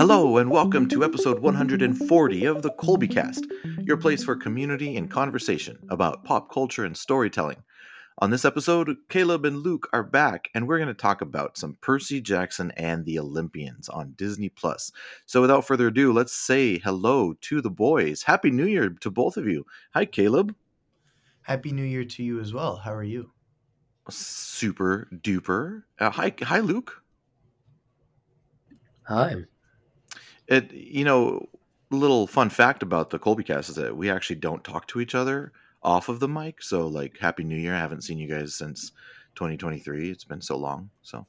Hello, and welcome to episode 140 of the Colby Cast, your place for community and conversation about pop culture and storytelling. On this episode, Caleb and Luke are back, and we're going to talk about some Percy Jackson and the Olympians on Disney Plus. So, without further ado, let's say hello to the boys. Happy New Year to both of you. Hi, Caleb. Happy New Year to you as well. How are you? Super duper. Uh, hi, hi, Luke. Hi. It you know, a little fun fact about the Colby Cast is that we actually don't talk to each other off of the mic. So like, Happy New Year! I haven't seen you guys since 2023. It's been so long. So,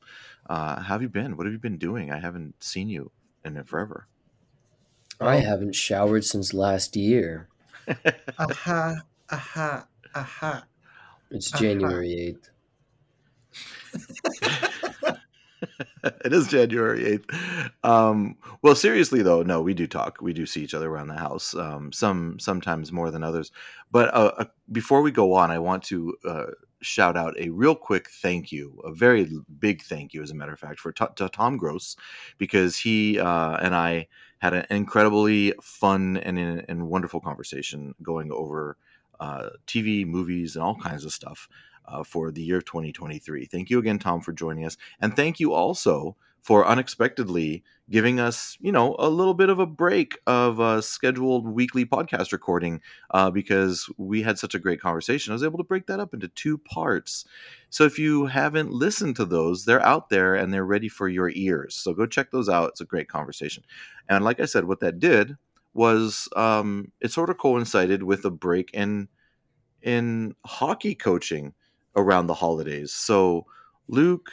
uh, how have you been? What have you been doing? I haven't seen you in it forever. I haven't showered since last year. aha, aha, aha. It's Uh-huh. January 8th. it is January 8th. Um, well, seriously though, no, we do talk. We do see each other around the house. Um, some sometimes more than others. But uh, uh, before we go on, I want to uh, shout out a real quick thank you, a very big thank you, as a matter of fact, for to to Tom Gross, because he uh, and I had an incredibly fun and, and wonderful conversation going over uh, TV, movies, and all kinds of stuff uh, for the year 2023. Thank you again, Tom, for joining us. And thank you also for unexpectedly giving us, you know, a little bit of a break of a scheduled weekly podcast recording uh, because we had such a great conversation. I was able to break that up into two parts. So if you haven't listened to those, they're out there and they're ready for your ears. So go check those out. It's a great conversation. And like I said, what that did was um, it sort of coincided with a break in in hockey coaching around the holidays. So Luke,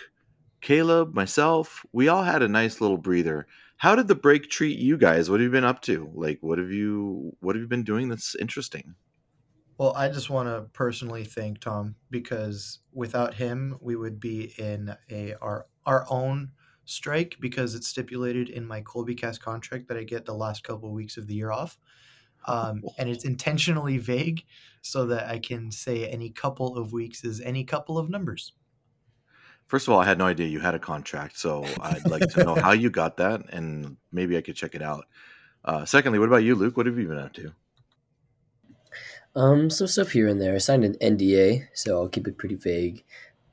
Caleb, myself, we all had a nice little breather. How did the break treat you guys? What have you been up to? Like what have you what have you been doing that's interesting? Well, I just want to personally thank Tom because without him, we would be in a our our own strike because it's stipulated in my Colby Cast contract that I get the last couple of weeks of the year off. Um, and it's intentionally vague so that I can say any couple of weeks is any couple of numbers. First of all, I had no idea you had a contract, so I'd like to know how you got that, and maybe I could check it out. Uh, secondly, what about you, Luke? What have you been up to? Um, some stuff here and there. I signed an NDA, so I'll keep it pretty vague.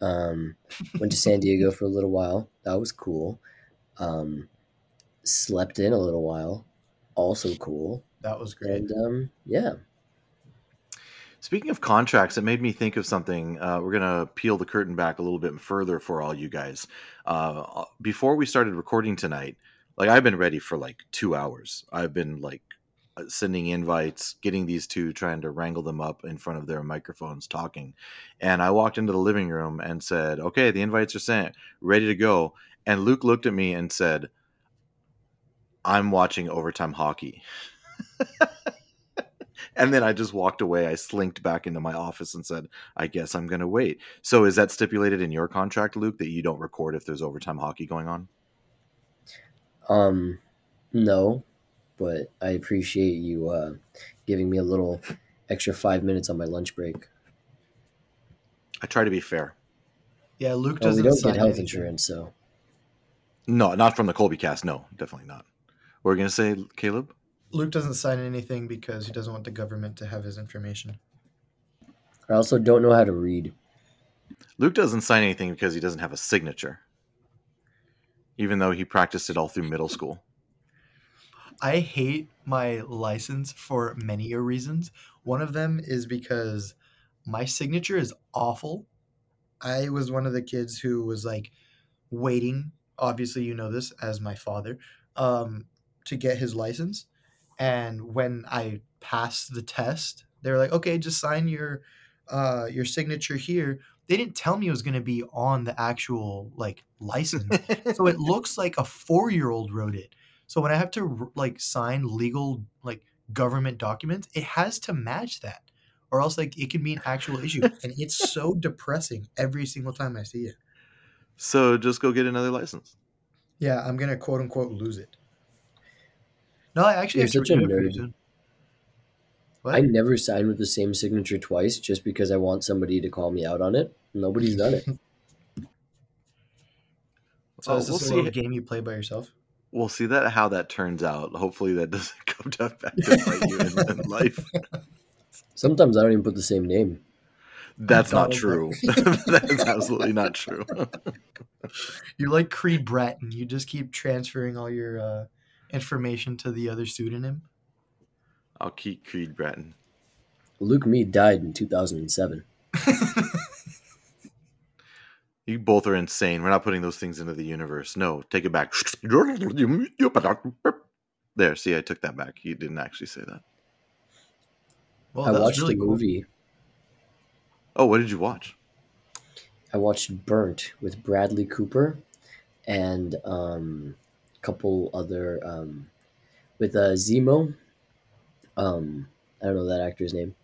Um, went to San Diego for a little while. That was cool. Um, slept in a little while. Also cool. That was great. And um, yeah. Speaking of contracts, it made me think of something. Uh, we're going to peel the curtain back a little bit further for all you guys. Uh, before we started recording tonight, like I've been ready for like two hours. I've been like uh, sending invites, getting these two, trying to wrangle them up in front of their microphones, talking. And I walked into the living room and said, "Okay, the invites are sent, ready to go." And Luke looked at me and said, "I'm watching overtime hockey." and then I just walked away. I slinked back into my office and said, I guess I'm going to wait. So is that stipulated in your contract, Luke, that you don't record if there's overtime hockey going on? Um, no, but I appreciate you uh, giving me a little extra five minutes on my lunch break. I try to be fair. Yeah, Luke Oh, we doesn't don't sign get health anything. insurance, so No, not from the Colby cast. No, definitely not. What are we going to say, Caleb? Luke doesn't sign anything because he doesn't want the government to have his information. I also don't know how to read. Luke doesn't sign anything because he doesn't have a signature, even though he practiced it all through middle school. I hate my license for many a reasons. One of them is because my signature is awful. I was one of the kids who was like waiting, obviously you know this as my father, um, to get his license. And when I passed the test, they were like, "Okay, just sign your uh, your signature here." They didn't tell me it was going to be on the actual like license, so it looks like a four year old wrote it. So when I have to like sign legal like government documents, it has to match that, or else like it can be an actual issue, and it's so depressing every single time I see it. So just go get another license. Yeah, I'm gonna quote unquote lose it. No, I actually You're have such a renew nerd. What? I never sign with the same signature twice just because I want somebody to call me out on it. Nobody's done it. so Oh, is this we'll a see. little game you play by yourself? we'll see that how that turns out. Hopefully, that doesn't come to back to bite you in, in life. Sometimes I don't even put the same name. That's not true. That's absolutely not true. You're like Creed Bratton. You just keep transferring all your uh, information to the other pseudonym. I'll keep Creed Bratton. Luke Mead died in 2007. You both are insane. We're not putting those things into the universe. No, take it back. There, see, I took that back. You didn't actually say that. Well, I that's watched really the cool. movie. Oh, what did you watch? I watched Burnt with Bradley Cooper and um, a couple other um, with uh, Zemo. Um, I don't know that actor's name.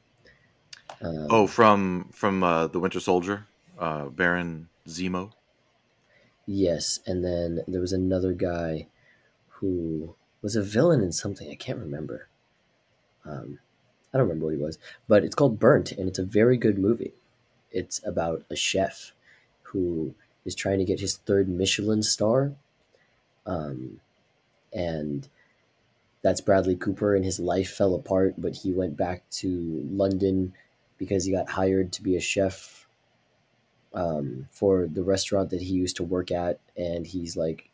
Um, Oh, from from uh, the Winter Soldier, uh, Baron Zemo. yes, and then there was another guy who was a villain in something I can't remember. Um, I don't remember what he was, but it's called Burnt, and it's a very good movie. It's about a chef who is trying to get his third Michelin star, um, and that's Bradley Cooper. And his life fell apart, but he went back to London because he got hired to be a chef um, for the restaurant that he used to work at, and he's like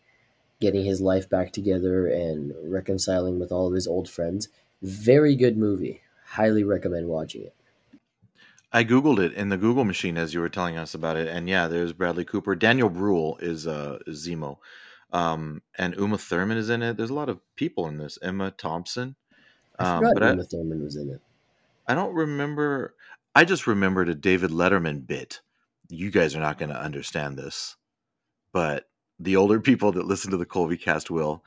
getting his life back together and reconciling with all of his old friends. Very good movie. Highly recommend watching it. I googled it in the Google machine as you were telling us about it, and yeah, there's Bradley Cooper. Daniel Bruhl is uh, Zemo, um, and Uma Thurman is in it. There's a lot of people in this. Emma Thompson, um, forgot but I, Uma Thurman was in it. I don't remember. I just remembered a David Letterman bit. You guys are not going to understand this, but the older people that listen to the Colby Cast will.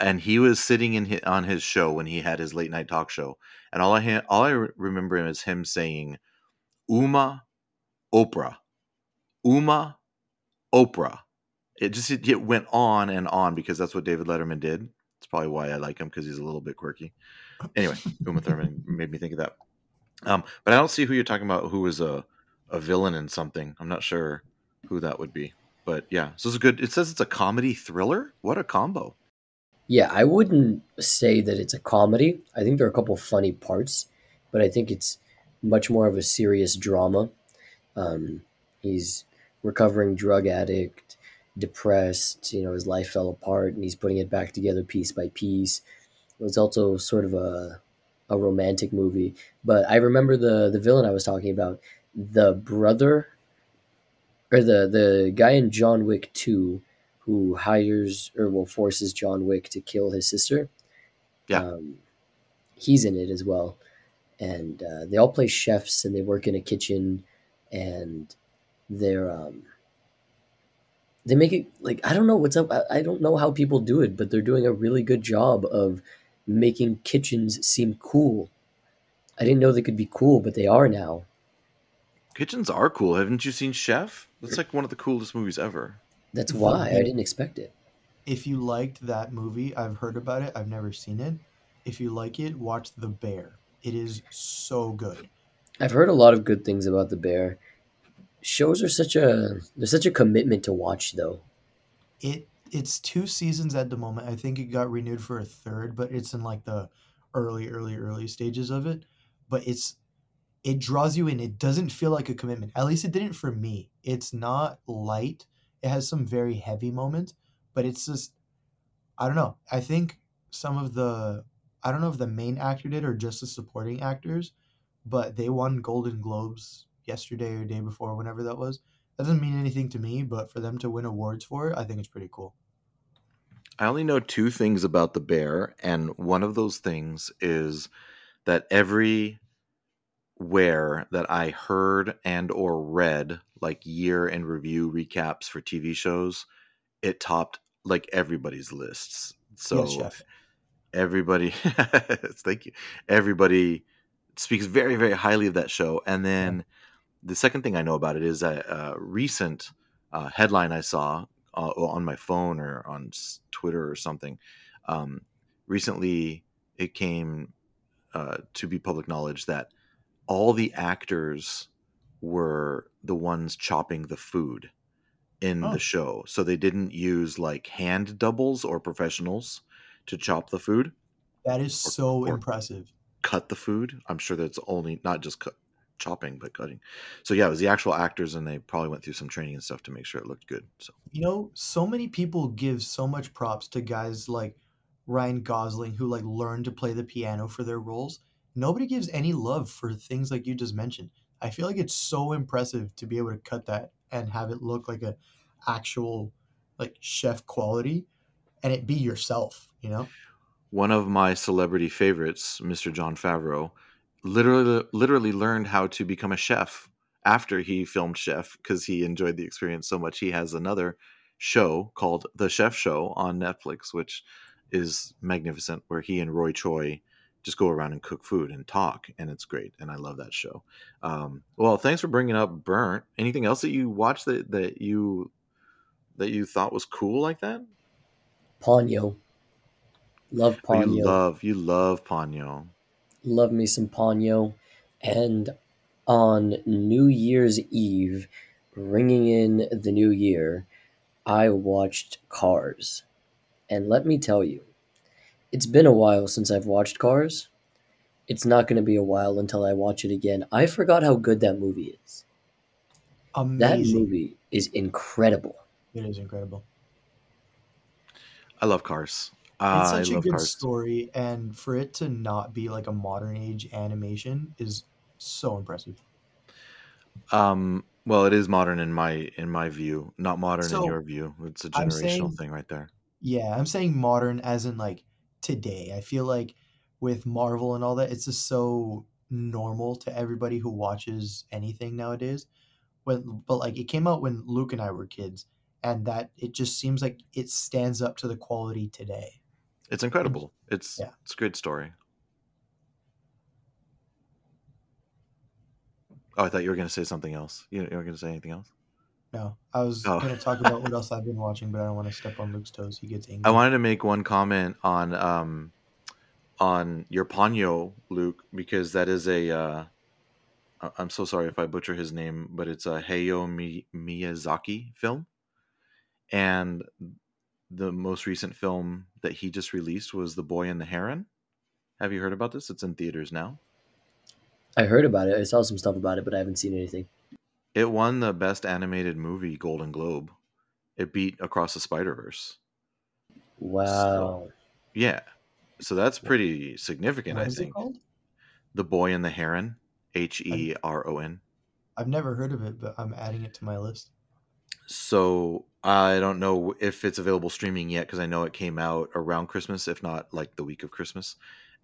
And he was sitting in his, on his show when he had his late night talk show, and all I ha- all I re- remember is him saying, "Uma, Oprah, Uma, Oprah." It just it, it went on and on because that's what David Letterman did. It's probably why I like him because he's a little bit quirky. Anyway, Uma Thurman made me think of that. Um, but I don't see who you're talking about. Who was a a villain in something? I'm not sure who that would be. But yeah, so it's a good. It says it's a comedy thriller. What a combo! Yeah, I wouldn't say that it's a comedy. I think there are a couple funny parts, but I think it's much more of a serious drama. Um, he's recovering drug addict, depressed. You know, his life fell apart, and he's putting it back together piece by piece. It was also sort of a a romantic movie, but I remember the the villain I was talking about, the brother, or the the guy in John Wick Two who hires or will forces John Wick to kill his sister. Yeah. Um, he's in it as well. And uh, they all play chefs and they work in a kitchen and they're um, they make it like I don't know what's up. I, I don't know how people do it, but they're doing a really good job of making kitchens seem cool. I didn't know they could be cool, but they are now. Kitchens are cool. Haven't you seen Chef? That's like one of the coolest movies ever. That's why I didn't expect it. If you liked that movie, I've heard about it. I've never seen it. If you like it, watch The Bear. It is so good. I've heard a lot of good things about the bear. Shows are such a they're such a commitment to watch though. It it's two seasons at the moment. I think it got renewed for a third, but it's in like the early, early, early stages of it. But it's it draws you in. It doesn't feel like a commitment. At least it didn't for me. It's not light. It has some very heavy moments, but it's just I don't know. I think some of the I don't know if the main actor did or just the supporting actors, but they won Golden Globes yesterday or day before, whenever that was. That doesn't mean anything to me, but for them to win awards for it, I think it's pretty cool. I only know two things about the bear, and one of those things is that every where that I heard and or read like year in review recaps for TV shows, it topped like everybody's lists. So yes, everybody thank you. Everybody speaks very, very highly of that show. And then the second thing I know about it is a, a recent uh, headline I saw uh, on my phone or on Twitter or something. Um, recently, it came uh, to be public knowledge that all the actors were the ones chopping the food in Oh. the show. So they didn't use like hand doubles or professionals to chop the food, That is so or- impressive. cut the food. I'm sure that's only not just cut, chopping, but cutting. So yeah, it was the actual actors, and they probably went through some training and stuff to make sure it looked good. So You know, so many people give so much props to guys like Ryan Gosling who like learned to play the piano for their roles. Nobody gives any love for things like you just mentioned. I feel like it's so impressive to be able to cut that and have it look like a actual like chef quality and it be yourself, you know? one of my celebrity favorites, Mr. Jon Favreau, literally literally learned how to become a chef after he filmed Chef because he enjoyed the experience so much. He has another show called The Chef Show on Netflix, which is magnificent, where he and Roy Choi just go around and cook food and talk, and it's great. And I love that show. Um, well, thanks for bringing up Burnt. Anything else that you watched that that you that you thought was cool like that? Ponyo. Love Oh, Ponyo. you love you love Ponyo. Love me some Ponyo. And on New Year's Eve, ringing in the new year, I watched Cars. And let me tell you, it's been a while since I've watched Cars. It's not going to be a while until I watch it again. I forgot how good that movie is. Amazing. That movie is incredible. It is incredible. I love Cars. It's such a good Cars. story and for it to not be like a modern age animation is so impressive. Um, well, it is modern in my in my view, not modern in your view. It's a generational saying- thing right there. Yeah, I'm saying modern as in like today. I feel like with Marvel and all that, it's just so normal to everybody who watches anything nowadays. When but like it came out when Luke and I were kids, and that it just seems like it stands up to the quality today. It's incredible. It's Yeah. it's a great story. Oh, I thought you were going to say something else. You, you were going to say anything else? No, I was Oh. gonna talk about what else I've been watching, but I don't want to step on Luke's toes. He gets angry. I wanted to make one comment on um on your Ponyo, Luke, because that is a uh I'm so sorry if I butcher his name, but it's a Hayao Miyazaki film. And the most recent film that he just released was The Boy and the Heron. Have you heard about this? It's in theaters now. I heard about it. I saw some stuff about it, but I haven't seen anything. It won the best animated movie Golden Globe. It beat Across the Spider-Verse. Wow. Yeah. So that's pretty significant, What I is it think. called? The Boy and the Heron, H E R O N. I've never heard of it, but I'm adding it to my list. So I don't know if it's available streaming yet because I know it came out around Christmas, if not like the week of Christmas.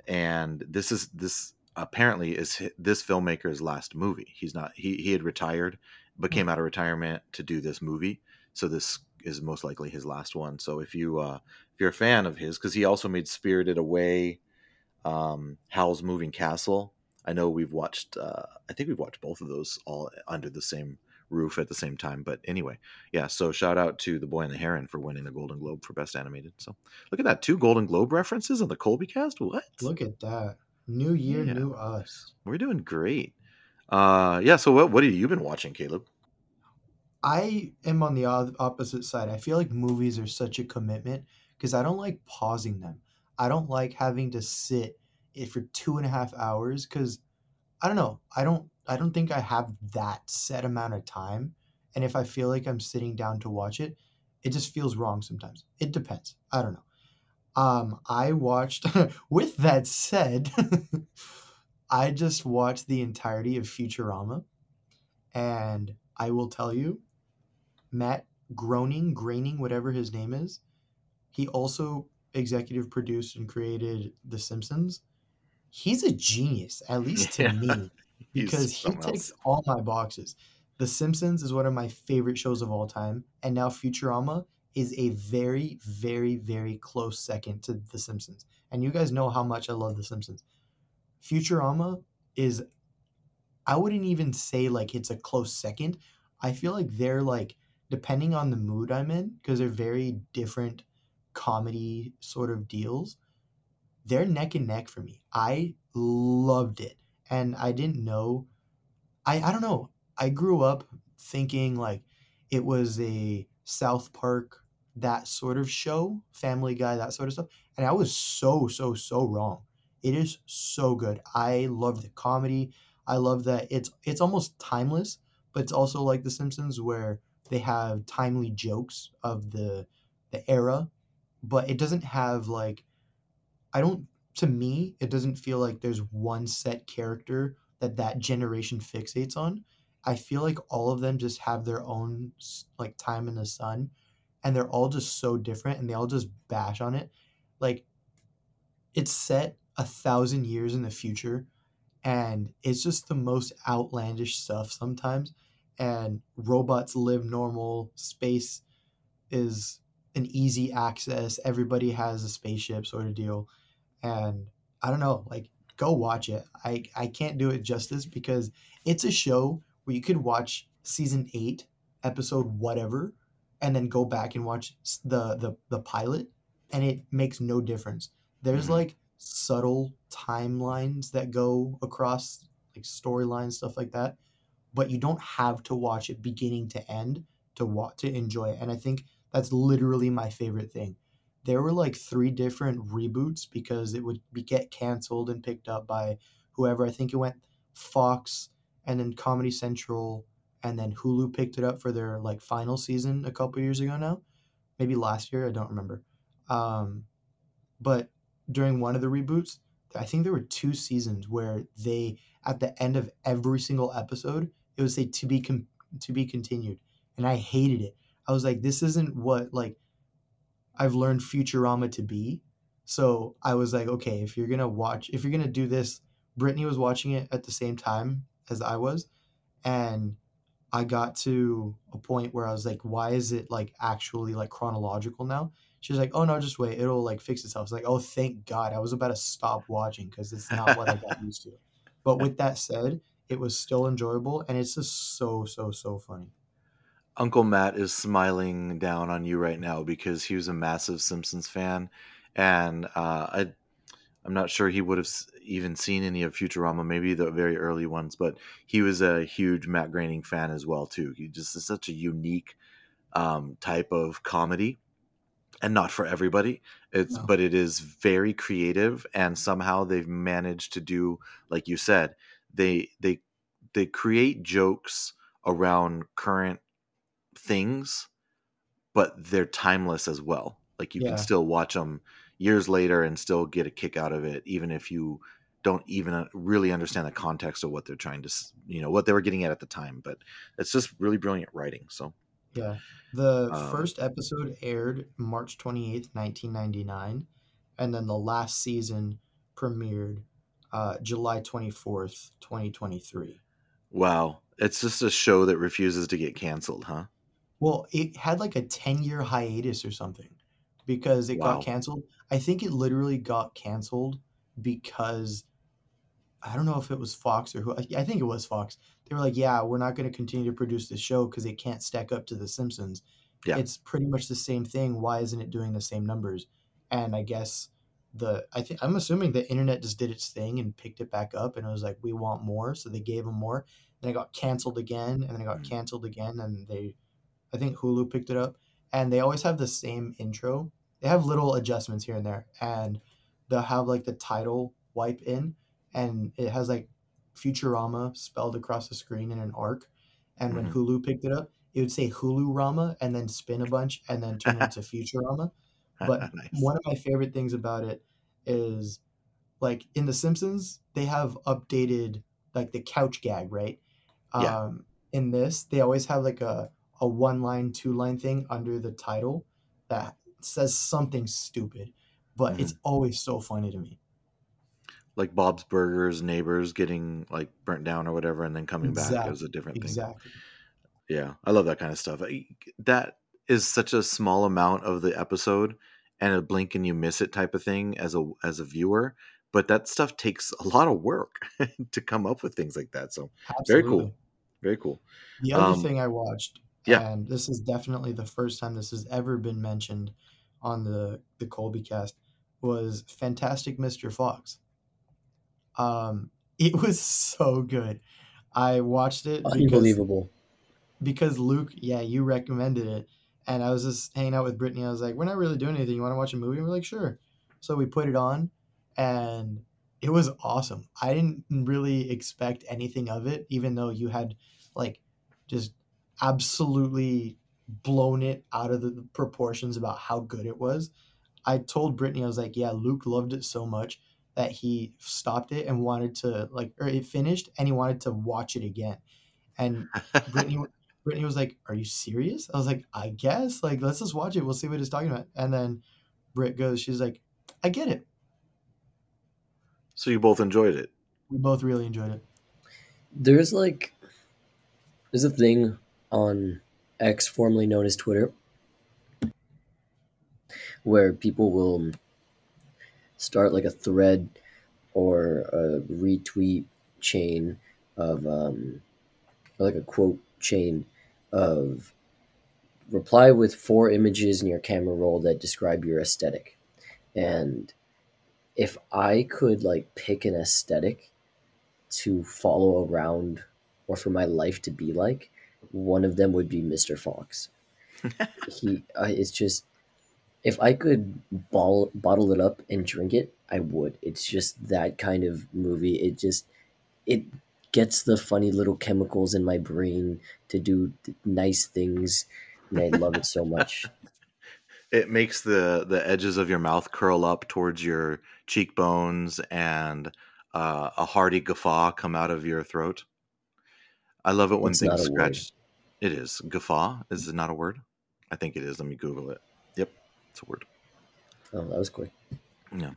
And this is this apparently is this filmmaker's last movie. He's not he he had retired, but came out of retirement to do this movie. So this is most likely his last one. So if you uh if you're a fan of his, because he also made Spirited Away, um, Howl's Moving Castle. I know we've watched. Uh, I think we've watched both of those all under the same roof at the same time. But anyway, yeah. So shout out to the Boy and the Heron for winning the Golden Globe for Best Animated. So look at that, two Golden Globe references on the Colby Cast. What? Look at that. New year, Yeah. new us. We're doing great. Uh, yeah. So what what have you been watching, Caleb? I am on the opposite side. I feel like movies are such a commitment because I don't like pausing them. I don't like having to sit it for two and a half hours because I don't know. I don't. I don't think I have that set amount of time. And if I feel like I'm sitting down to watch it, it just feels wrong sometimes. It depends. I don't know. Um, I watched. with that said, I just watched the entirety of Futurama, and I will tell you, Matt Groening, Graining, whatever his name is, he also executive produced and created The Simpsons. He's a genius, at least to Yeah. me, because he something takes else. all my boxes. The Simpsons is one of my favorite shows of all time, and now Futurama is a very, very, very close second to The Simpsons. And you guys know how much I love The Simpsons. Futurama is, I wouldn't even say like it's a close second. I feel like they're like, depending on the mood I'm in, because they're very different comedy sort of deals, they're neck and neck for me. I loved it. And I didn't know, I, I don't know. I grew up thinking like it was a South Park, that sort of show, Family Guy, that sort of stuff. And I was so, so, so wrong. It is so good. I love the comedy. I love that it's it's almost timeless, but it's also like The Simpsons where they have timely jokes of the the era, but it doesn't have like I don't to me it doesn't feel like there's one set character that that generation fixates on. I feel like all of them just have their own like time in the sun and they're all just so different and they all just bash on it. Like it's set a thousand years in the future and it's just the most outlandish stuff sometimes and robots live normal space is an easy access everybody has a spaceship sort of deal and i don't know like go watch it. I i can't do it justice because it's a show where you could watch season 8 episode whatever and then go back and watch the the, the pilot and it makes no difference. There's Mhm. like subtle timelines that go across like storylines stuff like that but you don't have to watch it beginning to end to watch to enjoy it and i think that's literally my favorite thing there were like three different reboots because it would be, get canceled and picked up by whoever. I think it went fox and then comedy central and then hulu picked it up for their like final season a couple years ago now. Maybe last year i don't remember. Um, but during one of the reboots i think there were two seasons where they at the end of every single episode it would say to be com- to be continued. And i hated it. I was like this isn't what like i've learned futurama to be. So i was like okay if you're gonna watch if you're gonna do this brittany was watching it at the same time as i was. And i got to a point where i was like why is it like actually like chronological now? She's like oh no just wait. It'll like fix itself. It's like oh thank god. I was about to stop watching because it's not what i got used to. But with that said it was still enjoyable and it's just so so so funny Uncle Matt is smiling down on you right now because he was a massive Simpsons fan, and uh, I, I'm not sure he would have even seen any of Futurama, maybe the very early ones, but he was a huge Matt Groening fan as well too. He just is such a unique um, type of comedy, and not for everybody. It's No. but it is very creative, and somehow they've managed to do, like you said, they they they create jokes around current things, but they're timeless as well. Like you Yeah. can still watch them years later and still get a kick out of it, even if you don't even uh, really understand the context of what they're trying to, you know, what they were getting at at the time. But it's just really brilliant writing. So Yeah. The Um, first episode aired March 28th, 1999, and then the last season premiered uh, July 24th, 2023. wow, it's just a show that refuses to get canceled, huh? Well, it had like a 10 year hiatus or something because it Wow. got canceled. I think it literally got canceled because I don't know if it was Fox or who. I think it was Fox. They were like, "Yeah, we're not going to continue to produce this show because it can't stack up to The Simpsons. Yeah. It's pretty much the same thing. Why isn't it doing the same numbers?" And I guess the I think I'm assuming the internet just did its thing and picked it back up, and it was like, "We want more," so they gave them more. Then it got canceled again, and then it got Mm. canceled again, and they, I think Hulu picked it up, and they always have the same intro. They have little adjustments here and there, and they'll have like the title wipe in, and it has like Futurama spelled across the screen in an arc. And when Mhm. Hulu picked it up, it would say Hulu Rama and then spin a bunch and then turn into Futurama. But nice. one of my favorite things about it is like in The Simpsons, they have updated like the couch gag, right? Yeah. Um, in this, they always have like a, a one line, two line thing under the title that says something stupid, but it's always so funny to me. like Bob's Burgers, neighbors getting like burnt down or whatever, and then coming back Exactly. as a different thing. Exactly. Yeah, I love that kind of stuff. That is such a small amount of the episode, and a blink and you miss it type of thing as a as a viewer. But that stuff takes a lot of work to come up with things like that. So Very cool. Very cool. The other Um, thing I watched, yeah. and this is definitely the first time this has ever been mentioned on the the Colby cast, was Fantastic Mr. Fox. Um, it was so good. I watched it because Unbelievable. because Luke, yeah, you recommended it, and I was just hanging out with Brittany. I was like, "We're not really doing anything. You want to watch a movie?" And we're like, "Sure." So we put it on, and it was awesome. I didn't really expect anything of it, even though you had like just absolutely blown it out of the proportions about how good it was. I told Brittany, I was like, "Yeah, Luke loved it so much." that he stopped it and wanted to like or it finished and he wanted to watch it again. And brittany brittany was like are you serious? I was like i guess like let's just watch it. We'll see what he's talking about. And then Britt goes she's like i get it. So you both enjoyed it? We both really enjoyed it. There's like there's a thing on x formerly known as twitter where people will start like a thread or a retweet chain of um, like a quote chain of reply with four images in your camera roll that describe your aesthetic. And if i could like pick an aesthetic to follow around or for my life to be like one of them would be mr fox he uh, it's just if I could ball, bottle it up and drink it, I would. It's just that kind of movie. It just it gets the funny little chemicals in my brain to do nice things, and I love it so much. It makes the the edges of your mouth curl up towards your cheekbones, and uh, a hearty guffaw come out of your throat. I love it when it's things scratch. It is guffaw. Is it not a word? I think it is. Let me Google it. Yep. It's a word. Oh, that was quick. Yeah.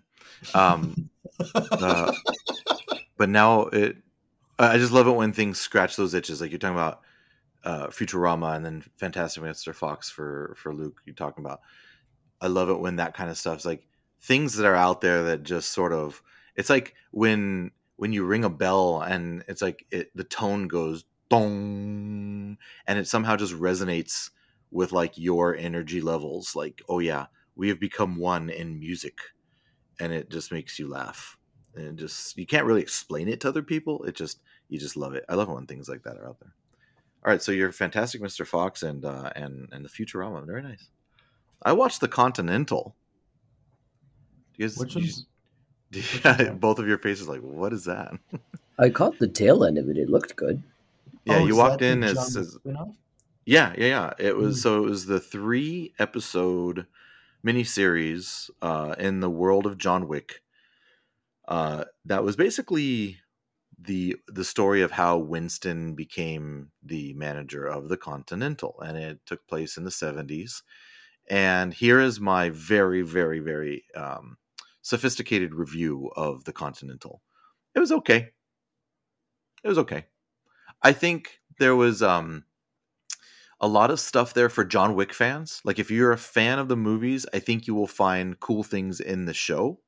Um, uh, but now it, I just love it when things scratch those itches. Like you're talking about uh, Futurama and then Fantastic Mr. Fox for for Luke. You're talking about. I love it when that kind of stuff's like things that are out there that just sort of. It's like when when you ring a bell and it's like it, the tone goes dong, and it somehow just resonates with like your energy levels like oh yeah we have become one in music and it just makes you laugh and it just you can't really explain it to other people it just you just love it. I love it when things like that are out there. All right so you're fantastic mr fox and uh and and the futurama very nice. I watched the continental. You guys, Which you, yeah, both of your faces like what is that? I caught the tail end of it it looked good yeah oh, you walked in as, as yeah, yeah, yeah. It was mm. so it was the three episode miniseries uh, in the world of John Wick. Uh, that was basically the the story of how Winston became the manager of the Continental, and it took place in the seventies. And here is my very, very, very um, sophisticated review of the Continental. It was okay. It was okay. I think there was um, a lot of stuff there for John Wick fans. Like if you're a fan of the movies, I think you will find cool things in the show.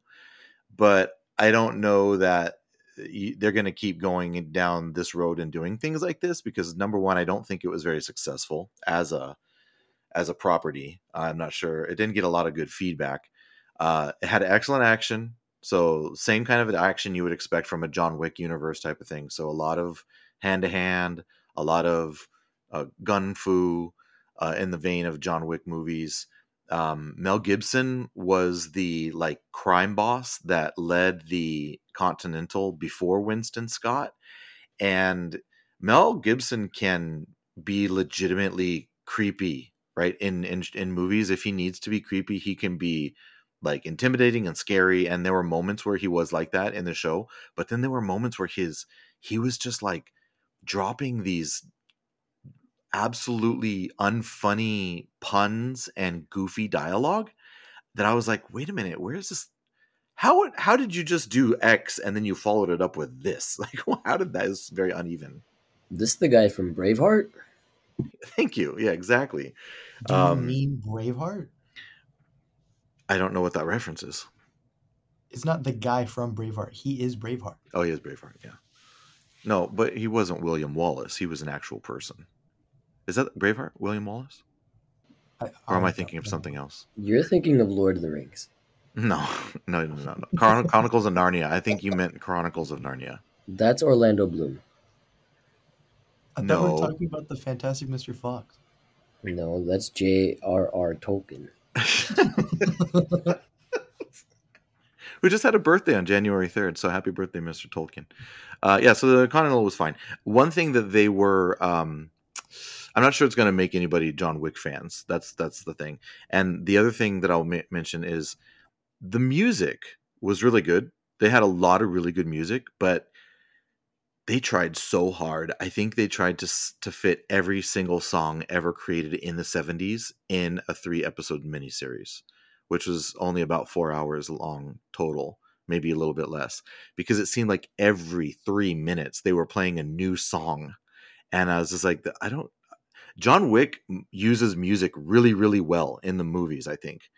But I don't know that they're going to keep going down this road and doing things like this because number one, I don't think it was very successful as a as a property. I'm not sure. It didn't get a lot of good feedback. Uh, it had excellent action. So same kind of action you would expect from a John Wick universe type of thing. So a lot of hand to hand, a lot of uh, gun fu uh, in the vein of John Wick movies. Um, Mel Gibson was the like crime boss that led the Continental before Winston Scott, and Mel Gibson can be legitimately creepy, right? In in in movies, if he needs to be creepy, he can be like intimidating and scary. And there were moments where he was like that in the show, but then there were moments where his he was just like dropping these absolutely unfunny puns and goofy dialogue that I was like, wait a minute, where is this? How how did you just do X and then you followed it up with this? Like, how did that? Is very uneven. This is the guy from Braveheart. Thank you. Yeah, exactly. Do you um, mean Braveheart? I don't know what that reference is. It's not the guy from Braveheart. He is Braveheart. Oh, he is Braveheart. Yeah. No, but he wasn't William Wallace. He was an actual person. Is that Braveheart? William Wallace? I, or am I thinking of something else? You're thinking of Lord of the Rings. No, no, no, no. no. Chron- Chronicles of Narnia. I think you meant Chronicles of Narnia. That's Orlando Bloom. I thought no. we were talking about the Fantastic Mr. Fox. No, that's J.R.R. Tolkien. Who just had a birthday on January 3rd. So happy birthday, Mr. Tolkien. Uh, yeah, so the Continental was fine. One thing that they were. Um, I'm not sure it's going to make anybody John Wick fans. That's that's the thing. And the other thing that I'll ma- mention is the music was really good. They had a lot of really good music, but they tried so hard. I think they tried to to fit every single song ever created in the 70s in a 3 episode miniseries, which was only about 4 hours long total, maybe a little bit less, because it seemed like every 3 minutes they were playing a new song. And I was just like I don't John Wick uses music really, really well in the movies. I think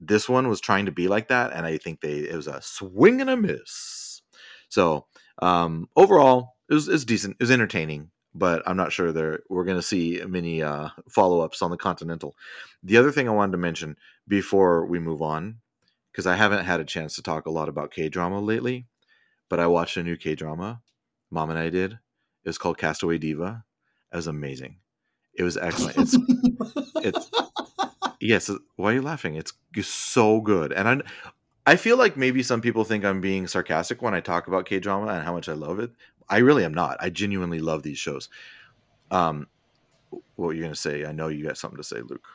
this one was trying to be like that, and I think they it was a swing and a miss. So um, overall, it was, it was decent. It was entertaining, but I'm not sure there we're going to see many uh, follow ups on the Continental. The other thing I wanted to mention before we move on, because I haven't had a chance to talk a lot about K drama lately, but I watched a new K drama. Mom and I did. It was called Castaway Diva. It was amazing. It was excellent. It's it's yes. Why are you laughing? It's so good, and I I feel like maybe some people think I'm being sarcastic when I talk about K drama and how much I love it. I really am not. I genuinely love these shows. Um, what were you gonna say? I know you got something to say, Luke.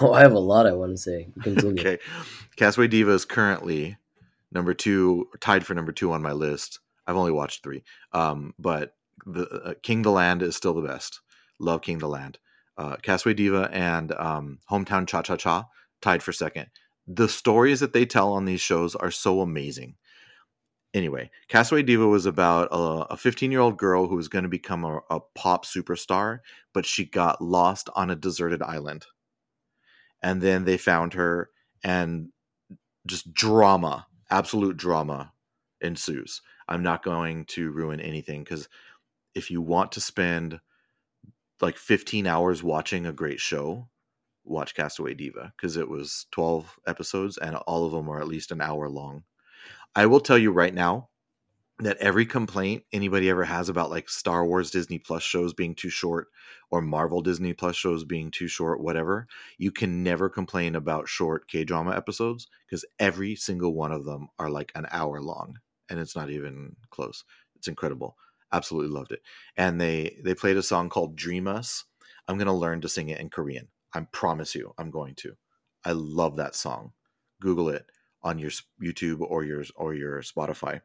Oh, I have a lot I want to say. Continue. okay, Castaway Diva is currently number two, tied for number two on my list. I've only watched three, um, but the uh, King the Land is still the best. Love King the Land. Uh, Castaway Diva and um, Hometown Cha Cha Cha tied for second. The stories that they tell on these shows are so amazing. Anyway, Castaway Diva was about a 15 year old girl who was going to become a, a pop superstar, but she got lost on a deserted island. And then they found her, and just drama, absolute drama ensues. I'm not going to ruin anything because if you want to spend like 15 hours watching a great show, watch Castaway Diva because it was 12 episodes and all of them are at least an hour long. I will tell you right now that every complaint anybody ever has about like Star Wars Disney Plus shows being too short or Marvel Disney Plus shows being too short, whatever, you can never complain about short K drama episodes because every single one of them are like an hour long and it's not even close. It's incredible absolutely loved it. And they they played a song called Dream Us. I'm going to learn to sing it in Korean. I promise you, I'm going to. I love that song. Google it on your YouTube or your or your Spotify.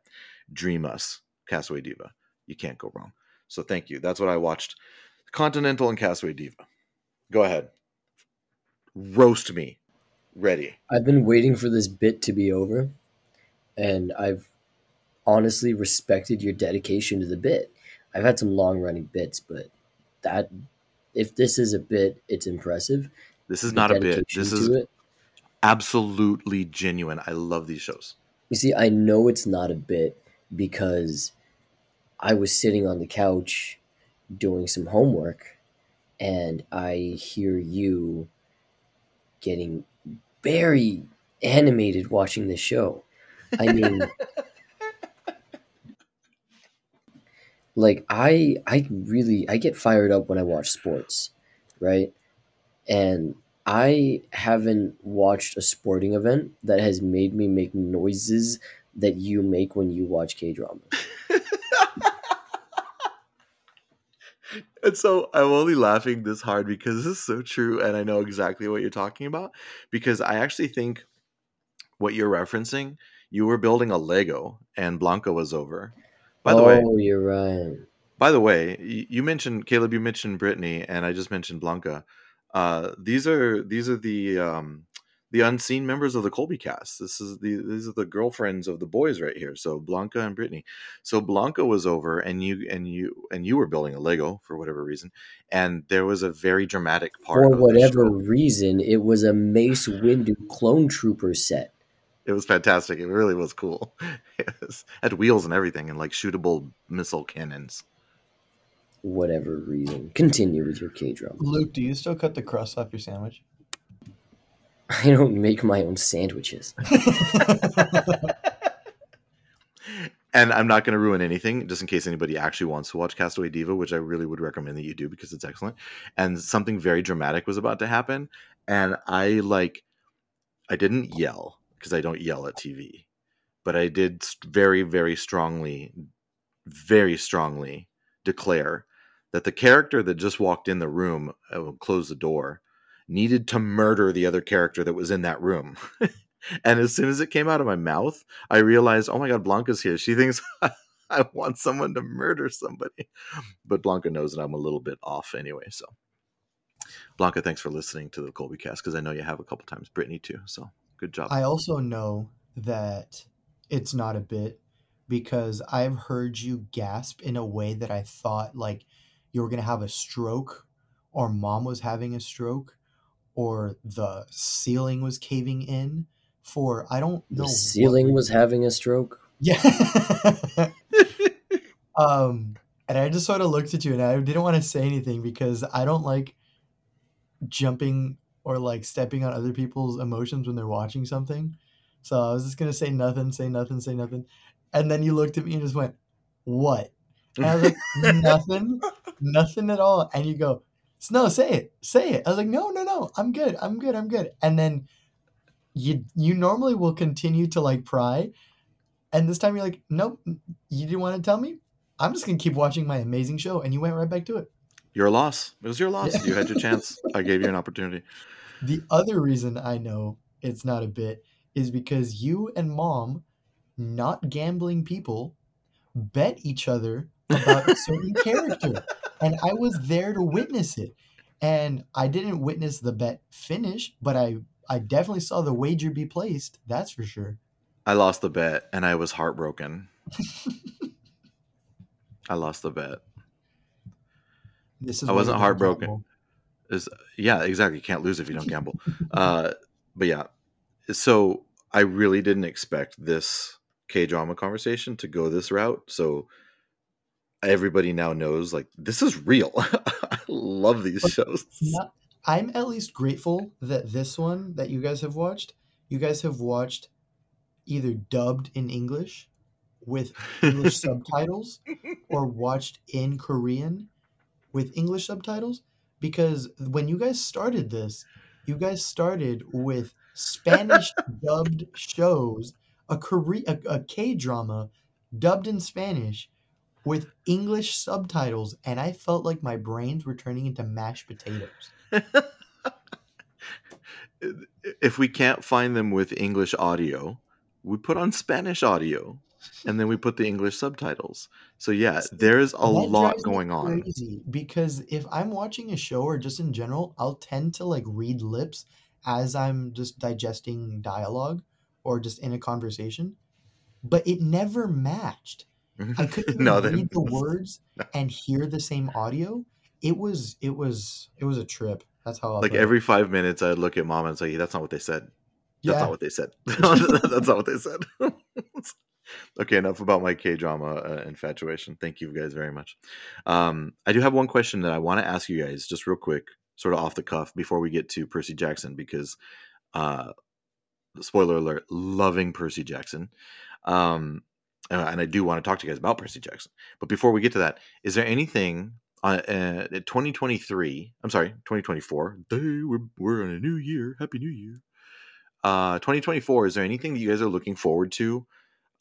Dream Us, Castaway Diva. You can't go wrong. So thank you. That's what I watched. Continental and Castaway Diva. Go ahead. Roast me. Ready. I've been waiting for this bit to be over and I've honestly respected your dedication to the bit. I've had some long running bits, but that if this is a bit, it's impressive. This is the not a bit. This is it. Absolutely genuine. I love these shows. You see, I know it's not a bit because I was sitting on the couch doing some homework and I hear you getting very animated watching this show. I mean, like I I really I get fired up when I watch sports, right? And I haven't watched a sporting event that has made me make noises that you make when you watch K drama. and so I'm only laughing this hard because this is so true, and I know exactly what you're talking about. Because I actually think what you're referencing, you were building a Lego, and Blanca was over, by the oh, way, you're right. By the way, you mentioned Caleb. You mentioned Brittany, and I just mentioned Blanca. Uh, these are these are the um, the unseen members of the Colby cast. This is the these are the girlfriends of the boys right here. So Blanca and Brittany. So Blanca was over, and you and you and you were building a Lego for whatever reason, and there was a very dramatic part. For whatever reason, it was a Mace Windu clone trooper set it was fantastic. It really was cool. It was, had wheels and everything, and like shootable missile cannons. Whatever reason, continue with your K drama. Luke, do you still cut the crust off your sandwich? I don't make my own sandwiches. and I'm not going to ruin anything, just in case anybody actually wants to watch Castaway Diva, which I really would recommend that you do because it's excellent. And something very dramatic was about to happen, and I like, I didn't yell because I don't yell at TV, but I did very, very strongly, very strongly declare that the character that just walked in the room, uh, closed the door, needed to murder the other character that was in that room. and as soon as it came out of my mouth, I realized, oh my God, Blanca's here. She thinks I want someone to murder somebody. But Blanca knows that I'm a little bit off anyway. So, Blanca, thanks for listening to the Colby cast because I know you have a couple times. Brittany, too. So, good job. I also know that it's not a bit because I've heard you gasp in a way that I thought like you were going to have a stroke or mom was having a stroke or the ceiling was caving in for I don't know. The ceiling was having a stroke. Yeah. um, and I just sort of looked at you, and I didn't want to say anything because I don't like jumping or like stepping on other people's emotions when they're watching something. So I was just gonna say nothing, say nothing, say nothing, and then you looked at me and just went, "What?" And I was like, "Nothing, nothing at all." And you go, "No, say it, say it." I was like, "No, no, no, I'm good, I'm good, I'm good." And then you you normally will continue to like pry, and this time you're like, "Nope, you didn't want to tell me. I'm just gonna keep watching my amazing show," and you went right back to it. Your loss. It was your loss. Yeah. You had your chance. I gave you an opportunity. The other reason I know it's not a bit is because you and mom, not gambling people, bet each other about a certain character. And I was there to witness it. And I didn't witness the bet finish, but I I definitely saw the wager be placed. That's for sure. I lost the bet and I was heartbroken. I lost the bet. This is I wasn't heartbroken. Is yeah, exactly. You can't lose if you don't gamble. uh, but yeah, so I really didn't expect this K drama conversation to go this route. So everybody now knows like this is real. I love these shows. Not, I'm at least grateful that this one that you guys have watched, you guys have watched either dubbed in English with English subtitles or watched in Korean with English subtitles because when you guys started this, you guys started with Spanish dubbed shows, a Korea a, a K drama dubbed in Spanish with English subtitles, and I felt like my brains were turning into mashed potatoes. if we can't find them with English audio, we put on Spanish audio and then we put the English subtitles. So yeah, there's a that lot going on. because if I'm watching a show or just in general, I'll tend to like read lips as I'm just digesting dialogue or just in a conversation, but it never matched. I couldn't no, read the words and hear the same audio. It was it was it was a trip. That's how I like every five minutes I'd look at mom and say, "That's not what they said. That's yeah. not what they said. That's not what they said." okay, enough about my K drama uh, infatuation. Thank you guys very much. Um, I do have one question that I want to ask you guys, just real quick, sort of off the cuff, before we get to Percy Jackson, because uh, spoiler alert, loving Percy Jackson. Um, and I do want to talk to you guys about Percy Jackson. But before we get to that, is there anything uh, uh 2023? I'm sorry, 2024. we're we're on a new year. Happy New Year. Uh, 2024. Is there anything that you guys are looking forward to?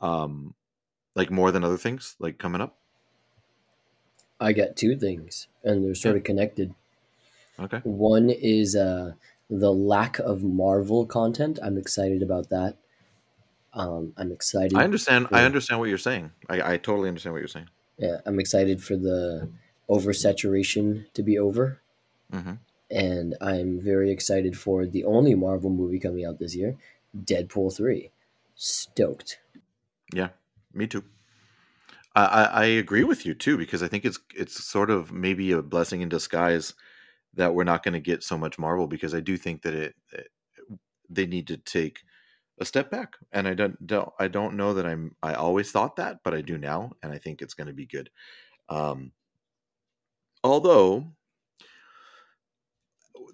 um like more than other things like coming up i got two things and they're sort yeah. of connected okay one is uh the lack of marvel content i'm excited about that um i'm excited i understand for, i understand what you're saying. I, I totally understand what you're saying. Yeah i'm excited for the oversaturation to be over. Mm-hmm. and i'm very excited for the only marvel movie coming out this year deadpool 3 stoked. Yeah, me too. I, I, I agree with you too because I think it's it's sort of maybe a blessing in disguise that we're not going to get so much Marvel because I do think that it, it, they need to take a step back and I don't, don't I don't know that I'm I always thought that but I do now and I think it's going to be good. Um, although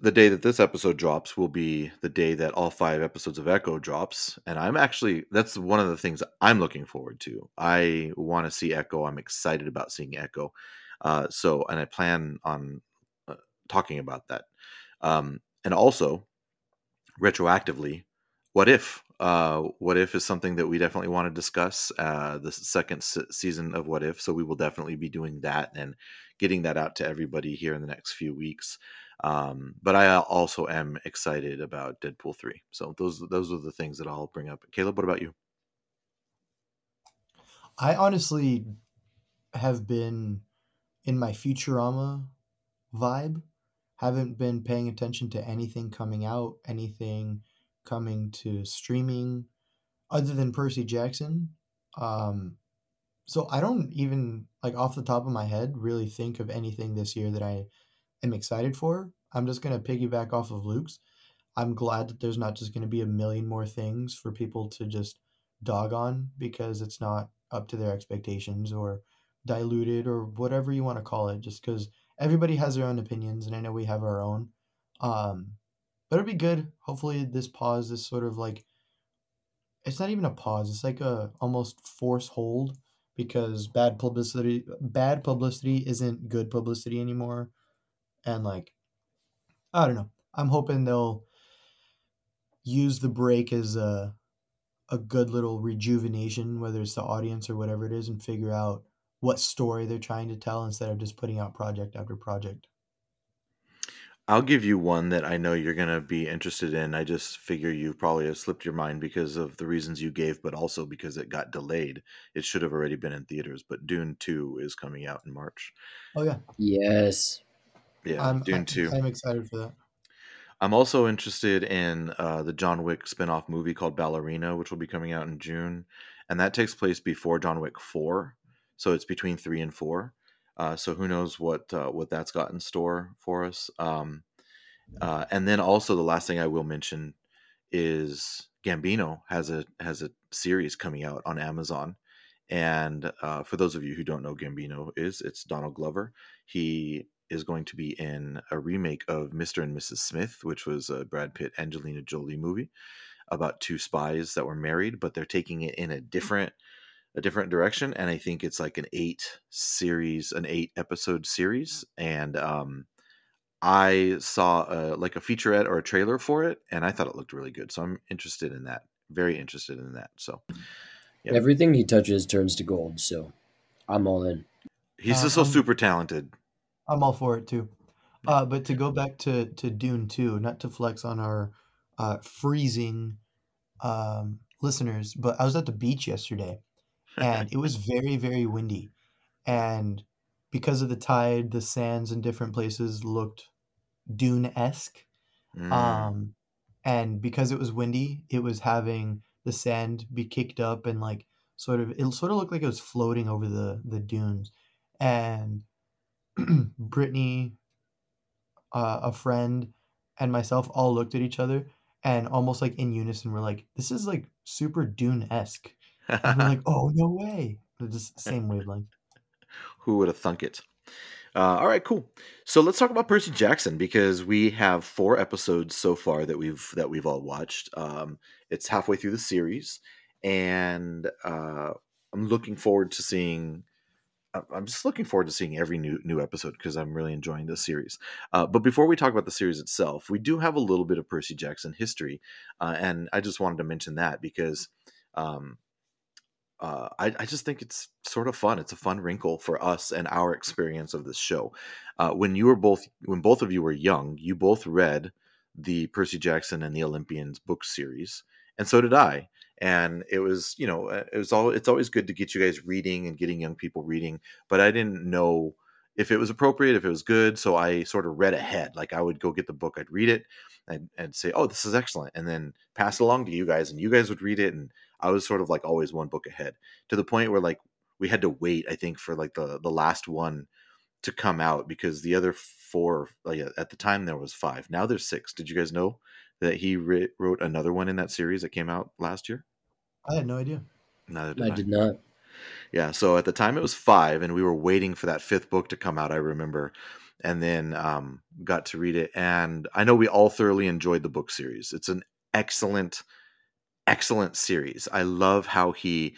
the day that this episode drops will be the day that all five episodes of Echo drops, and I'm actually that's one of the things I'm looking forward to. I want to see Echo. I'm excited about seeing Echo. Uh, so, and I plan on uh, talking about that. Um, and also, retroactively, what if? Uh, what if is something that we definitely want to discuss. Uh, the second se- season of What If, so we will definitely be doing that and getting that out to everybody here in the next few weeks. Um, but I also am excited about Deadpool three. So those those are the things that I'll bring up. Caleb, what about you? I honestly have been in my Futurama vibe. Haven't been paying attention to anything coming out, anything coming to streaming other than Percy Jackson. Um, so I don't even like off the top of my head really think of anything this year that I am excited for. I'm just gonna piggyback off of Luke's. I'm glad that there's not just gonna be a million more things for people to just dog on because it's not up to their expectations or diluted or whatever you want to call it. Just because everybody has their own opinions, and I know we have our own. Um, but it'll be good. Hopefully, this pause, this sort of like, it's not even a pause. It's like a almost force hold because bad publicity, bad publicity isn't good publicity anymore, and like, I don't know. I'm hoping they'll use the break as a a good little rejuvenation, whether it's the audience or whatever it is, and figure out what story they're trying to tell instead of just putting out project after project. I'll give you one that I know you're going to be interested in. I just figure you probably have slipped your mind because of the reasons you gave, but also because it got delayed. It should have already been in theaters, but Dune 2 is coming out in March. Oh, yeah. Yes. Yeah, I'm, Dune I'm, 2. I'm excited for that. I'm also interested in uh, the John Wick spin-off movie called Ballerina, which will be coming out in June, and that takes place before John Wick 4, so it's between 3 and 4. Uh, so who knows what uh, what that's got in store for us. Um, uh, and then also the last thing I will mention is Gambino has a has a series coming out on Amazon. And uh, for those of you who don't know, Gambino is it's Donald Glover. He is going to be in a remake of Mr. and Mrs. Smith, which was a Brad Pitt Angelina Jolie movie about two spies that were married, but they're taking it in a different a different direction and i think it's like an eight series an eight episode series and um i saw a, like a featurette or a trailer for it and i thought it looked really good so i'm interested in that very interested in that so yeah. everything he touches turns to gold so i'm all in. He's uh, just so I'm, super talented. I'm all for it too. Uh, but to go back to to dune 2 not to flex on our uh, freezing um, listeners but i was at the beach yesterday and it was very very windy. And because of the tide the sands in different places looked dune-esque. Mm. um and because it was windy it was having the sand be kicked up and like sort of it sort of looked like it was floating over the the dunes. And brittany uh, a friend and myself all looked at each other and almost like in unison we're like this is like super dune-esque and we're like, oh no way! They're just same wavelength. Who would have thunk it? Uh, all right, cool. So let's talk about Percy Jackson because we have four episodes so far that we've that we've all watched. Um, it's halfway through the series, and uh, I'm looking forward to seeing. I'm just looking forward to seeing every new new episode because I'm really enjoying this series. Uh, but before we talk about the series itself, we do have a little bit of Percy Jackson history, uh, and I just wanted to mention that because um, uh, I, I, just think it's sort of fun. It's a fun wrinkle for us and our experience of this show. Uh, when you were both, when both of you were young, you both read the Percy Jackson and the Olympians book series, and so did I. And it was, you know, uh, it was all. It's always good to get you guys reading and getting young people reading, but I didn't know if it was appropriate, if it was good. So I sort of read ahead. Like I would go get the book, I'd read it, and, and say, "Oh, this is excellent," and then pass it along to you guys, and you guys would read it, and I was sort of like always one book ahead to the point where like we had to wait, I think, for like the the last one to come out because the other four, like at the time there was five. Now there's six. Did you guys know that he re- wrote another one in that series that came out last year? I had no idea. Neither did I, I. did not. Yeah, so at the time it was five, and we were waiting for that fifth book to come out. I remember, and then um, got to read it. And I know we all thoroughly enjoyed the book series. It's an excellent, excellent series. I love how he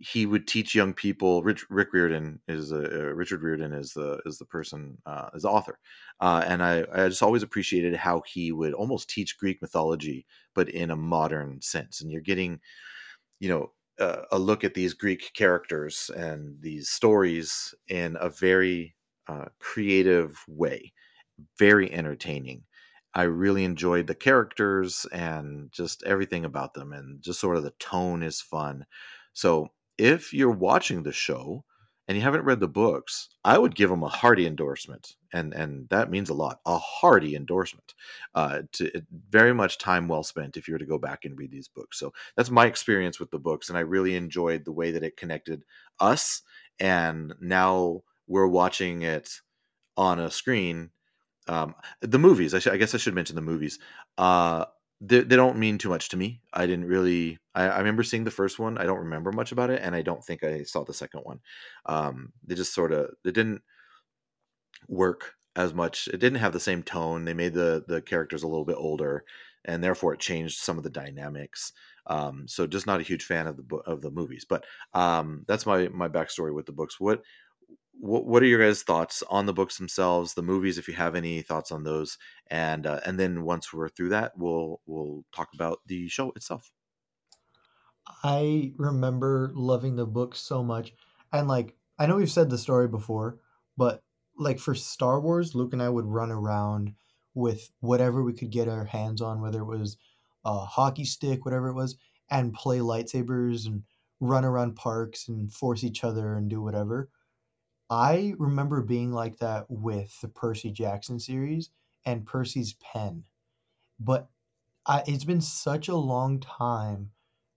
he would teach young people. Rich, Rick Riordan is a, uh, Richard Riordan is the is the person uh, is the author, uh, and I I just always appreciated how he would almost teach Greek mythology, but in a modern sense. And you're getting, you know, uh, a look at these Greek characters and these stories in a very uh, creative way, very entertaining. I really enjoyed the characters and just everything about them, and just sort of the tone is fun. So if you're watching the show and you haven't read the books, I would give them a hearty endorsement, and and that means a lot. A hearty endorsement. Uh, to very much time well spent if you were to go back and read these books. So that's my experience with the books, and I really enjoyed the way that it connected us. And now we're watching it on a screen. Um, the movies, I, sh- I guess I should mention the movies. Uh, they, they don't mean too much to me. I didn't really. I, I, remember seeing the first one. I don't remember much about it, and I don't think I saw the second one. Um, they just sort of they didn't work as much. It didn't have the same tone. They made the the characters a little bit older, and therefore it changed some of the dynamics. Um, so just not a huge fan of the of the movies. But um, that's my my backstory with the books. What what, what are your guys' thoughts on the books themselves, the movies, if you have any thoughts on those, and uh, and then once we're through that, we'll we'll talk about the show itself. I remember loving the book so much, and like I know we've said the story before, but like for Star Wars, Luke and I would run around with whatever we could get our hands on, whether it was a hockey stick, whatever it was, and play lightsabers and run around parks and force each other and do whatever I remember being like that with the Percy Jackson series and Percy's pen. But I, it's been such a long time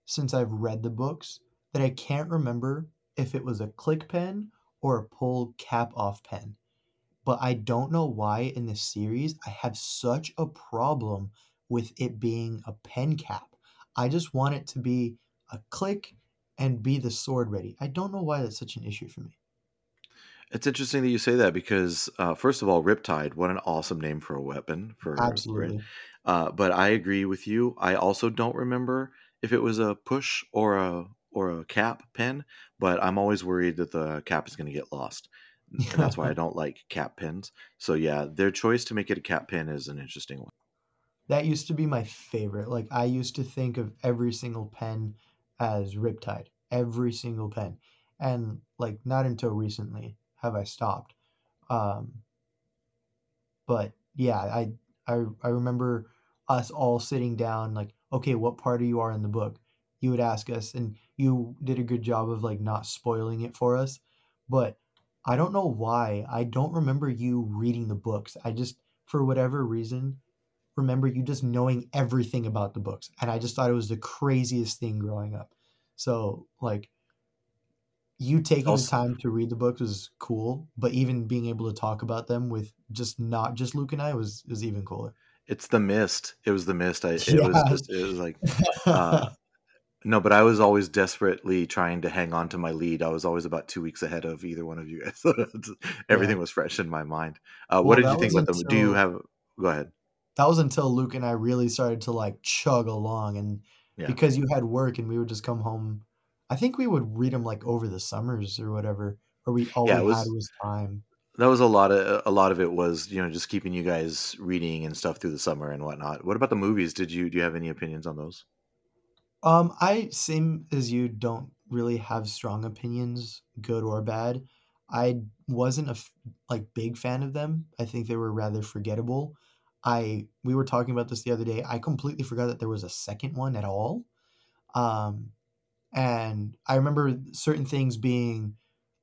since I've read the books that I can't remember if it was a click pen or a pull cap off pen. But I don't know why in this series I have such a problem with it being a pen cap. I just want it to be a click and be the sword ready. I don't know why that's such an issue for me. It's interesting that you say that because, uh, first of all, Riptide, what an awesome name for a weapon for Absolutely. Uh, but I agree with you. I also don't remember if it was a push or a or a cap pen, but I'm always worried that the cap is going to get lost, and that's why I don't like cap pins. So yeah, their choice to make it a cap pin is an interesting one. That used to be my favorite. Like I used to think of every single pen as Riptide, every single pen, and like not until recently have I stopped. Um, but yeah, I, I I remember us all sitting down like, okay, what part of you are in the book? You would ask us, and you did a good job of like not spoiling it for us. But I don't know why. I don't remember you reading the books. I just, for whatever reason, remember you just knowing everything about the books. And I just thought it was the craziest thing growing up. So, like, you taking also, the time to read the books was cool, but even being able to talk about them with just not just Luke and I was was even cooler. It's the mist. It was the mist. I it yeah. was just it was like uh, no, but I was always desperately trying to hang on to my lead. I was always about two weeks ahead of either one of you guys. Everything yeah. was fresh in my mind. Uh, well, what did you think about them? Do you have? Go ahead. That was until Luke and I really started to like chug along, and yeah. because you had work and we would just come home I think we would read them like over the summers or whatever, or we all yeah, we was, had was time. That was a lot of a lot of it was you know just keeping you guys reading and stuff through the summer and whatnot. What about the movies? Did you do you have any opinions on those? Um, I same as you don't really have strong opinions, good or bad. I wasn't a like big fan of them. I think they were rather forgettable. I we were talking about this the other day. I completely forgot that there was a second one at all. Um, and I remember certain things being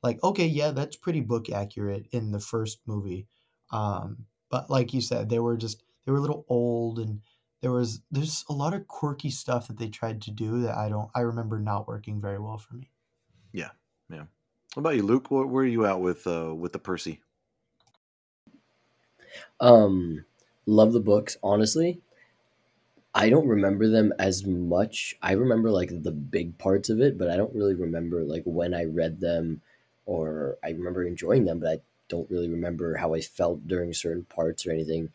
like, okay, yeah, that's pretty book accurate in the first movie. Um, but like you said, they were just they were a little old and there was there's a lot of quirky stuff that they tried to do that I don't I remember not working very well for me. Yeah, yeah. What about you, Luke? Where, where are you at with uh with the Percy? Um, love the books. Honestly, I don't remember them as much. I remember like the big parts of it, but I don't really remember like when I read them or I remember enjoying them, but I don't really remember how I felt during certain parts or anything.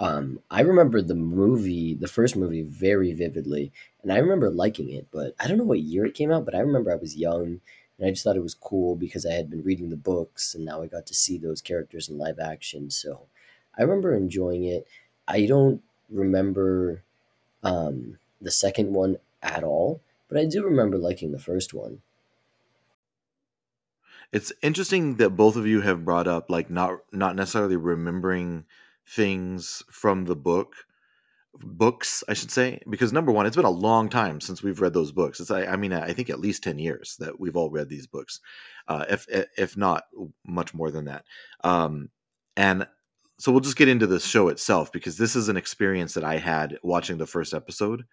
Um, I remember the movie, the first movie, very vividly, and I remember liking it. But I don't know what year it came out. But I remember I was young, and I just thought it was cool because I had been reading the books, and now I got to see those characters in live action. So I remember enjoying it. I don't remember um, the second one at all, but I do remember liking the first one. It's interesting that both of you have brought up like not not necessarily remembering things from the book books i should say because number one it's been a long time since we've read those books it's i, I mean i think at least 10 years that we've all read these books uh, if if not much more than that um, and so we'll just get into the show itself because this is an experience that i had watching the first episode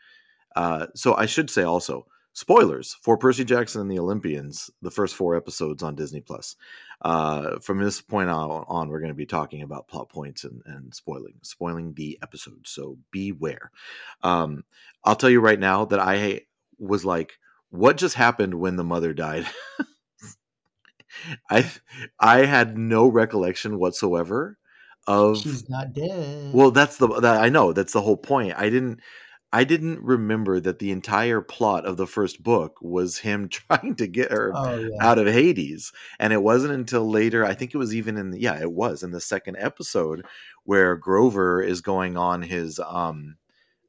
uh, so i should say also spoilers for Percy Jackson and the Olympians, the first four episodes on Disney Plus. Uh, from this point on, we're going to be talking about plot points and, and spoiling, spoiling the episode. So beware. Um, I'll tell you right now that I was like, what just happened when the mother died? I I had no recollection whatsoever of she's not dead. Well, that's the that I know that's the whole point. I didn't I didn't remember that the entire plot of the first book was him trying to get her oh, yeah. out of Hades. And it wasn't until later, I think it was even in the, yeah, it was in the second episode where Grover is going on his um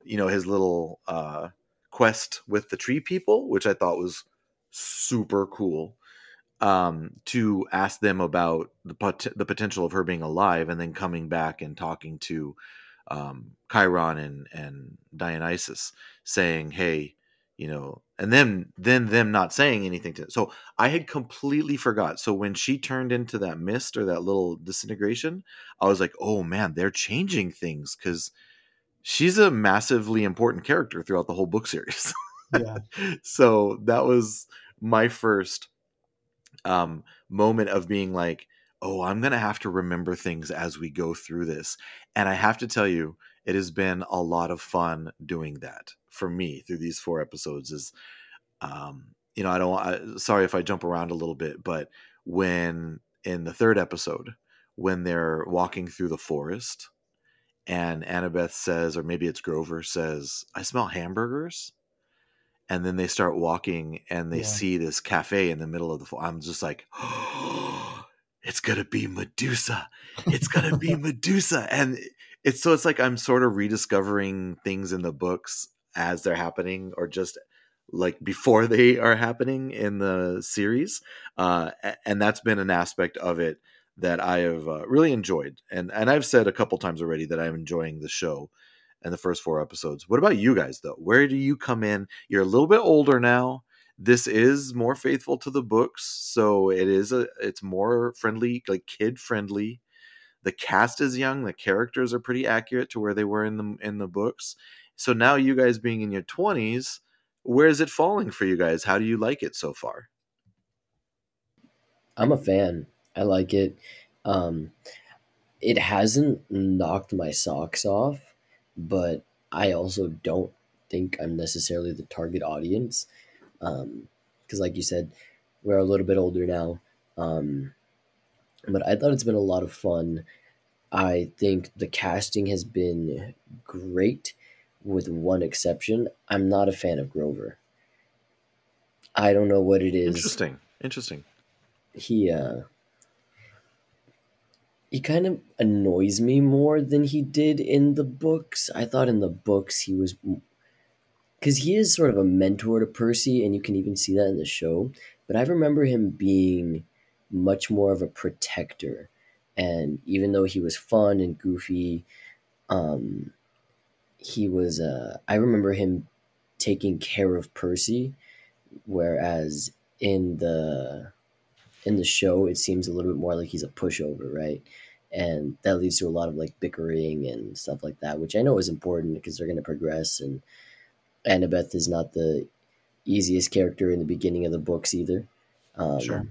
you know, his little uh quest with the tree people, which I thought was super cool. Um to ask them about the pot- the potential of her being alive and then coming back and talking to um, Chiron and and Dionysus saying, "Hey, you know," and then then them not saying anything to. So I had completely forgot. So when she turned into that mist or that little disintegration, I was like, "Oh man, they're changing things because she's a massively important character throughout the whole book series." Yeah. so that was my first um, moment of being like oh, I'm going to have to remember things as we go through this. And I have to tell you, it has been a lot of fun doing that for me through these four episodes is um you know i don't I, sorry if i jump around a little bit but when in the third episode when they're walking through the forest and annabeth says or maybe it's grover says i smell hamburgers and then they start walking and they yeah. see this cafe in the middle of the forest i'm just like oh, it's gonna be Medusa. It's gonna be Medusa, and it's so it's like I'm sort of rediscovering things in the books as they're happening, or just like before they are happening in the series, uh, and that's been an aspect of it that I have uh, really enjoyed, and and I've said a couple times already that I'm enjoying the show and the first four episodes. What about you guys though? Where do you come in? You're a little bit older now. This is more faithful to the books so it is a it's more friendly like kid friendly the cast is young the characters are pretty accurate to where they were in the in the books. So now you guys being in your 20s where is it falling for you guys? How do you like it so far? I'm a fan. I like it. Um it hasn't knocked my socks off but i also don't think i'm necessarily the target audience because, um, like you said, we're a little bit older now. Um, but I thought it's been a lot of fun. I think the casting has been great, with one exception. I'm not a fan of Grover. I don't know what it is. Interesting. Interesting. He uh he kind of annoys me more than he did in the books. I thought in the books he was because he is sort of a mentor to Percy, and you can even see that in the show. But I remember him being much more of a protector, and even though he was fun and goofy, um, he was. Uh, I remember him taking care of Percy, whereas in the in the show it seems a little bit more like he's a pushover, right? And that leads to a lot of like bickering and stuff like that, which I know is important because they're going to progress and Annabeth is not the easiest character in the beginning of the books either. Um, sure.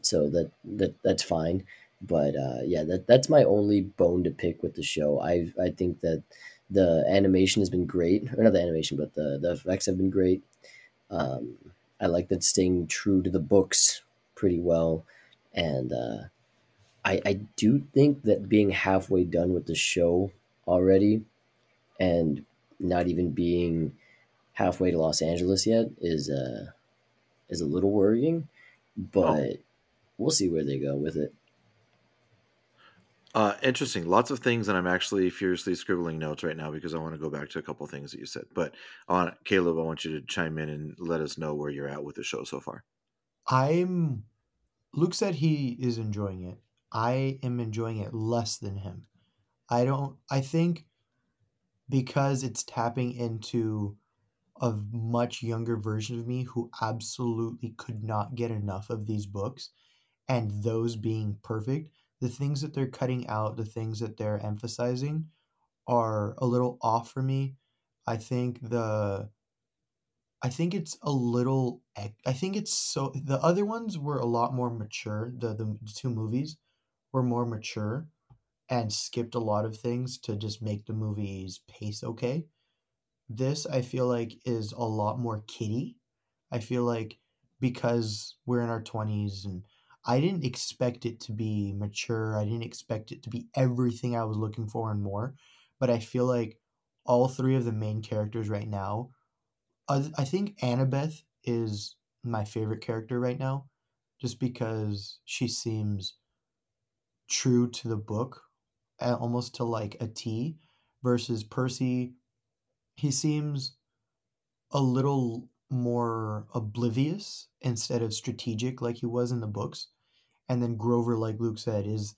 So that that that's fine, but uh, yeah, that that's my only bone to pick with the show. I I think that the animation has been great, or not the animation, but the the effects have been great. Um, I like that staying true to the books pretty well, and uh, I, I do think that being halfway done with the show already and not even being halfway to Los Angeles yet is uh is a little worrying, but we'll see where they go with it. Uh, interesting. Lots of things, and I'm actually furiously scribbling notes right now because I want to go back to a couple things that you said. But I want Caleb, I want you to chime in and let us know where you're at with the show so far. I'm. Luke said he is enjoying it. I am enjoying it less than him. I don't. I think because it's tapping into a much younger version of me who absolutely could not get enough of these books and those being perfect the things that they're cutting out the things that they're emphasizing are a little off for me i think the i think it's a little i think it's so the other ones were a lot more mature the the two movies were more mature and skipped a lot of things to just make the movies pace okay this I feel like is a lot more kiddie. I feel like because we're in our 20s and I didn't expect it to be mature. I didn't expect it to be everything I was looking for and more. But I feel like all three of the main characters right now, I, think Annabeth is my favorite character right now just because she seems true to the book almost to like a T versus Percy he seems a little more oblivious instead of strategic like he was in the books. And then Grover, like Luke said, is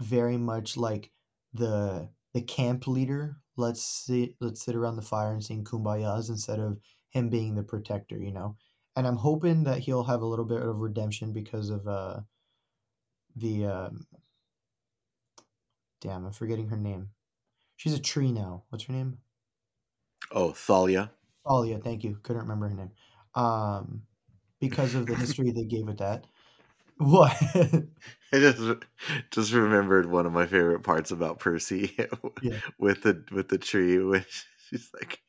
very much like the the camp leader. Let's sit let's sit around the fire and sing kumbayas instead of him being the protector, you know. And I'm hoping that he'll have a little bit of redemption because of uh the um damn, I'm forgetting her name. She's a tree now. What's her name? Oh, Thalia. Thalia, thank you. Couldn't remember her name. Um, because of the history they gave with that. What? I just just remembered one of my favorite parts about Percy Yeah. with the with the tree, which she's like,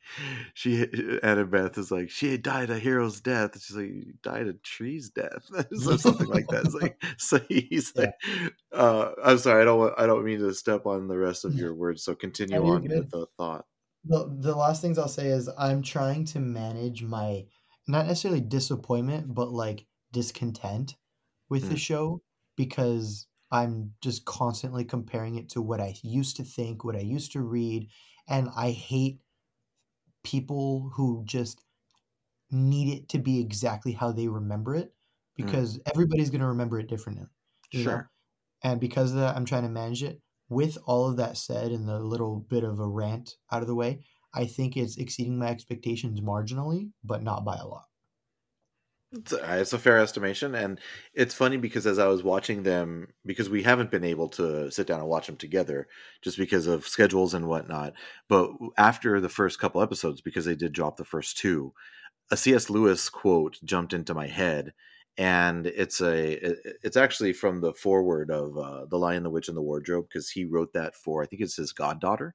she Annabeth is like, she died a hero's death. She's like, you died a tree's death, so something like that. It's like, so he's Yeah. like, uh, I'm sorry, I don't want, I don't mean to step on the rest of your words. So continue on good. with the thought. the the last things I'll say is I'm trying to manage my not necessarily disappointment, but like discontent with the Mm. show because I'm just constantly comparing it to what I used to think, what I used to read, and I hate people who just need it to be exactly how they remember it mm. because everybody's going to remember it differently. You know? Sure. And because of that, I'm trying to manage it. With all of that said and the little bit of a rant out of the way, I think it's exceeding my expectations marginally, but not by a lot. It's a, it's a fair estimation, and it's funny because as I was watching them, because we haven't been able to sit down and watch them together, just because of schedules and whatnot. But after the first couple episodes, because they did drop the first two, a C.S. Lewis quote jumped into my head, and it's a it's actually from the foreword of uh, the Lion, the Witch, and the Wardrobe, because he wrote that for I think it's his goddaughter,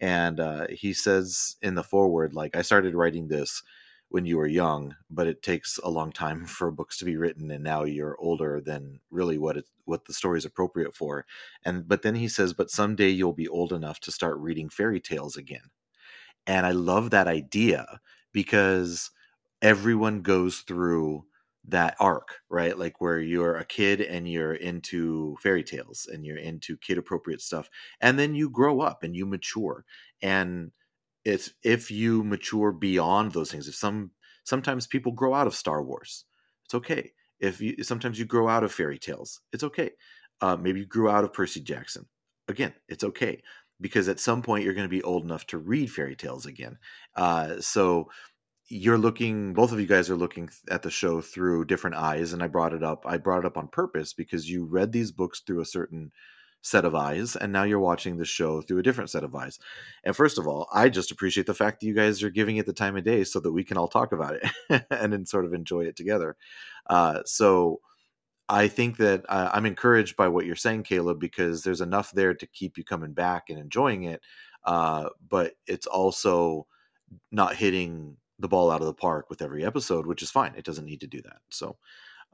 and uh, he says in the foreword, like I started writing this when you were young, but it takes a long time for books to be written, and now you're older than really what it what the story is appropriate for. And but then he says, but someday you'll be old enough to start reading fairy tales again. And I love that idea because everyone goes through that arc, right? Like where you're a kid and you're into fairy tales and you're into kid appropriate stuff. And then you grow up and you mature. And it's if you mature beyond those things, if some sometimes people grow out of Star Wars, it's okay. If you sometimes you grow out of fairy tales, it's okay. Uh, maybe you grew out of Percy Jackson. Again, it's okay because at some point you're going to be old enough to read fairy tales again. Uh, so you're looking both of you guys are looking at the show through different eyes and i brought it up i brought it up on purpose because you read these books through a certain set of eyes and now you're watching the show through a different set of eyes and first of all i just appreciate the fact that you guys are giving it the time of day so that we can all talk about it and then sort of enjoy it together uh, so i think that uh, i'm encouraged by what you're saying caleb because there's enough there to keep you coming back and enjoying it uh, but it's also not hitting the ball out of the park with every episode, which is fine. It doesn't need to do that. So,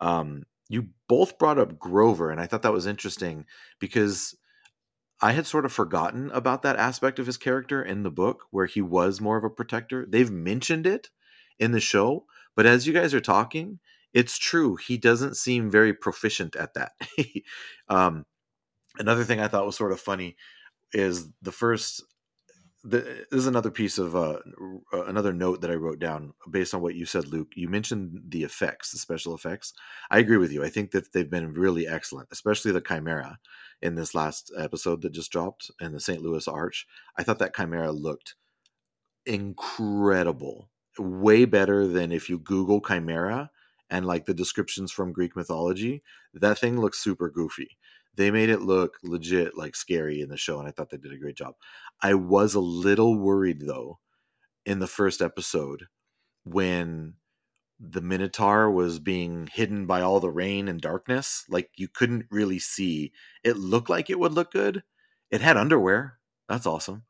um, you both brought up Grover, and I thought that was interesting because I had sort of forgotten about that aspect of his character in the book where he was more of a protector. They've mentioned it in the show, but as you guys are talking, it's true. He doesn't seem very proficient at that. um, another thing I thought was sort of funny is the first the, this is another piece of uh, uh, another note that I wrote down based on what you said, Luke. You mentioned the effects, the special effects. I agree with you. I think that they've been really excellent, especially the Chimera in this last episode that just dropped in the St. Louis Arch. I thought that Chimera looked incredible, way better than if you Google Chimera and like the descriptions from Greek mythology. That thing looks super goofy they made it look legit like scary in the show and i thought they did a great job. I was a little worried though in the first episode when the minotaur was being hidden by all the rain and darkness. Like you couldn't really see. It looked like it would look good. It had underwear. That's awesome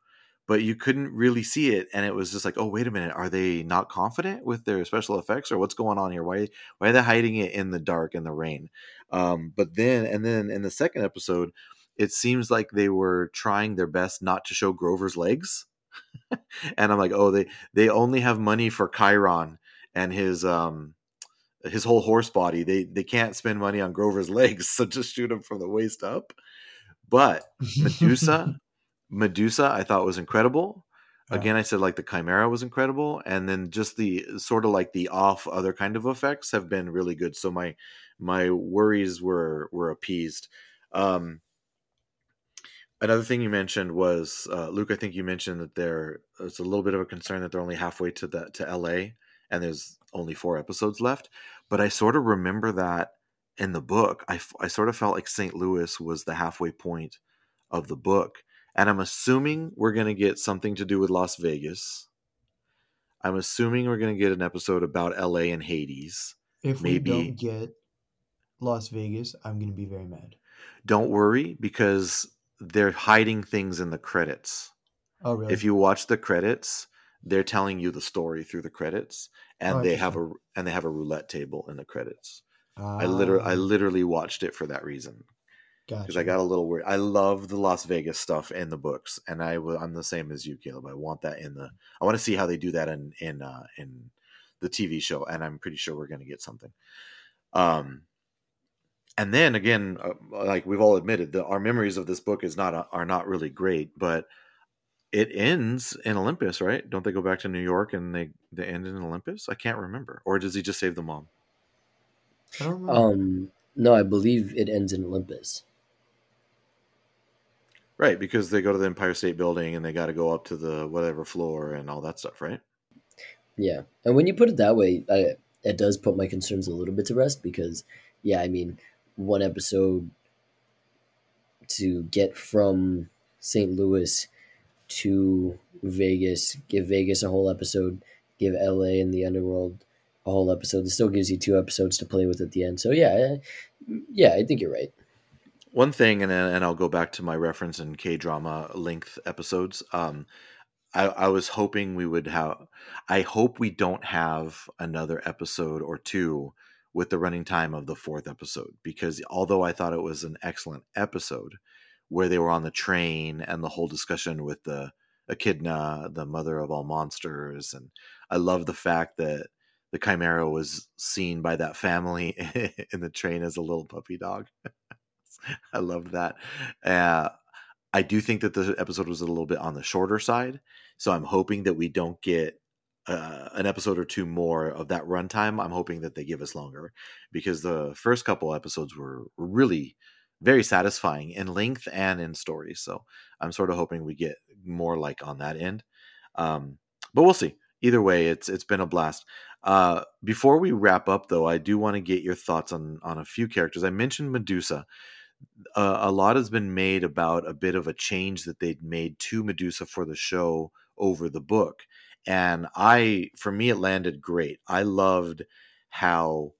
but you couldn't really see it and it was just like oh wait a minute are they not confident with their special effects or what's going on here? Why why are they hiding it in the dark and the rain? Um, but then and then in the second episode it seems like they were trying their best not to show grover's legs and i'm like oh they they only have money for chiron and his um his whole horse body. They they can't spend money on grover's legs so just shoot him from the waist up. But medusa Medusa, I thought was incredible. Yeah. Again, I said like the Chimera was incredible, and then just the sort of like the off other kind of effects have been really good. So my my worries were were appeased. Um, another thing you mentioned was uh, Luke. I think you mentioned that there it's a little bit of a concern that they're only halfway to the to L.A. and there's only four episodes left. But I sort of remember that in the book. I I sort of felt like St. Louis was the halfway point of the book and I'm assuming we're going to get something to do with Las Vegas. I'm assuming we're going to get an episode about LA and Hades. If Maybe. we don't get Las Vegas, I'm going to be very mad. Don't worry because they're hiding things in the credits. Oh, really? If you watch the credits, they're telling you the story through the credits and oh, they have a and they have a roulette table in the credits. Uh, I literally I ah. literally watched it for that reason because gotcha. I got a little worried. I love the Las Vegas stuff in the books, and I I'm the same as you, Caleb. I want that in the. I want to see how they do that in in uh, in the TV show, and I'm pretty sure we're going to get something. Um, and then again, uh, like we've all admitted, that our memories of this book is not uh, are not really great, but it ends in Olympus, right? Don't they go back to New York and they they end in Olympus? I can't remember, or does he just save the mom? Um, no, I believe it ends in Olympus. Right, because they go to the Empire State Building and they got to go up to the whatever floor and all that stuff, right? Yeah, and when you put it that way, I, it does put my concerns a little bit to rest because, yeah, I mean, one episode to get from St. Louis to Vegas, give Vegas a whole episode, give LA and the underworld a whole episode. It still gives you two episodes to play with at the end. So yeah, yeah, I think you're right. One thing, and and I'll go back to my reference in K drama length episodes. Um, I, I was hoping we would have. I hope we don't have another episode or two with the running time of the fourth episode because although I thought it was an excellent episode where they were on the train and the whole discussion with the Echidna, the mother of all monsters, and I love the fact that the Chimera was seen by that family in the train as a little puppy dog. I loved that. Uh, I do think that the episode was a little bit on the shorter side, so I'm hoping that we don't get uh, an episode or two more of that runtime. I'm hoping that they give us longer because the first couple episodes were really very satisfying in length and in story. So I'm sort of hoping we get more like on that end. Um, but we'll see. Either way, it's it's been a blast. Uh, before we wrap up, though, I do want to get your thoughts on on a few characters. I mentioned Medusa uh, a lot has been made about a bit of a change that they'd made to Medusa for the show over the book. And I, for me, it landed great. I loved how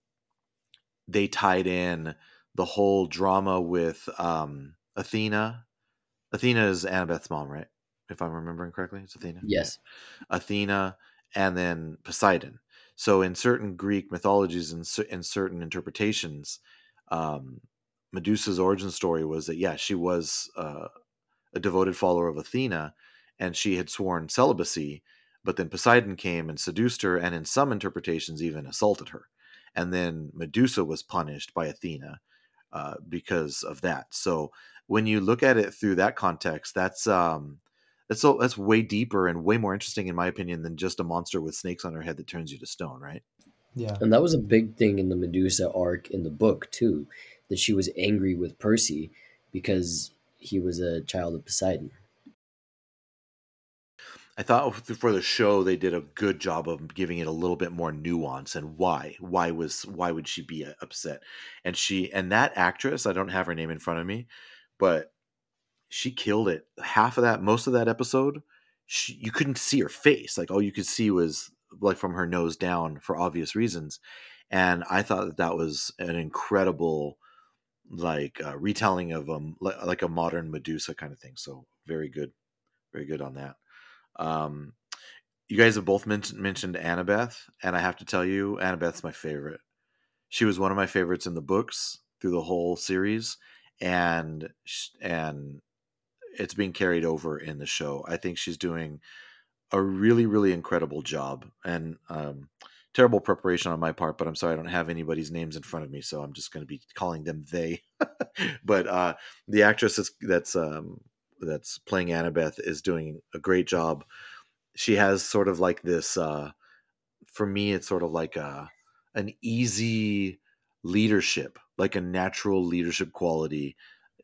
they tied in the whole drama with um, Athena. Athena is Annabeth's mom, right? If I'm remembering correctly, it's Athena. Yes. Athena and then Poseidon. So in certain Greek mythologies and in certain interpretations, um, Medusa's origin story was that yeah, she was uh, a devoted follower of Athena, and she had sworn celibacy. But then Poseidon came and seduced her, and in some interpretations, even assaulted her. And then Medusa was punished by Athena uh, because of that. So when you look at it through that context, that's um, that's so that's way deeper and way more interesting, in my opinion, than just a monster with snakes on her head that turns you to stone, right? Yeah. And that was a big thing in the Medusa arc in the book too, that she was angry with Percy because he was a child of Poseidon. I thought for the show they did a good job of giving it a little bit more nuance and why why was why would she be uh, upset? And she and that actress I don't have her name in front of me but she killed it. Half of that most of that episode she, you couldn't see her face. Like all you could see was like from her nose down for obvious reasons. And I thought that that was an incredible like uh, retelling of um like a modern Medusa kind of thing so very good very good on that um, you guys have both mentioned mentioned Annabeth, and I have to tell you, Annabeth's my favorite. She was one of my favorites in the books through the whole series, and and it's being carried over in the show. I think she's doing a really really incredible job, and um, terrible preparation on my part. But I'm sorry I don't have anybody's names in front of me, so I'm just going to be calling them they. but uh, the actress is, that's um, that's playing Annabeth is doing a great job. She has sort of like this uh for me it's sort of like a an easy leadership, like a natural leadership quality.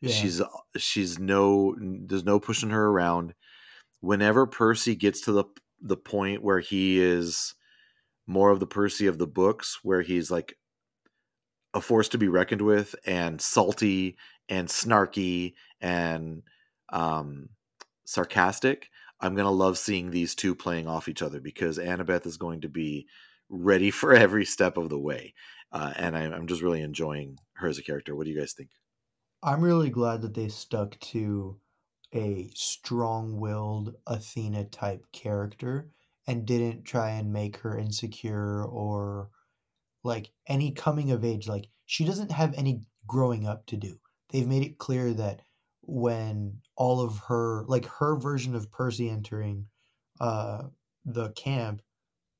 Yeah. She's she's no there's no pushing her around. Whenever Percy gets to the the point where he is more of the Percy of the books where he's like a force to be reckoned with and salty and snarky and um, sarcastic, I'm gonna love seeing these two playing off each other because Annabeth is going to be ready for every step of the way, uh, and I, I'm just really enjoying her as a character. What do you guys think? I'm really glad that they stuck to a strong-willed Athena type character and didn't try and make her insecure or like any coming of age like she doesn't have any growing up to do. They've made it clear that when all of her like her version of Percy entering uh the camp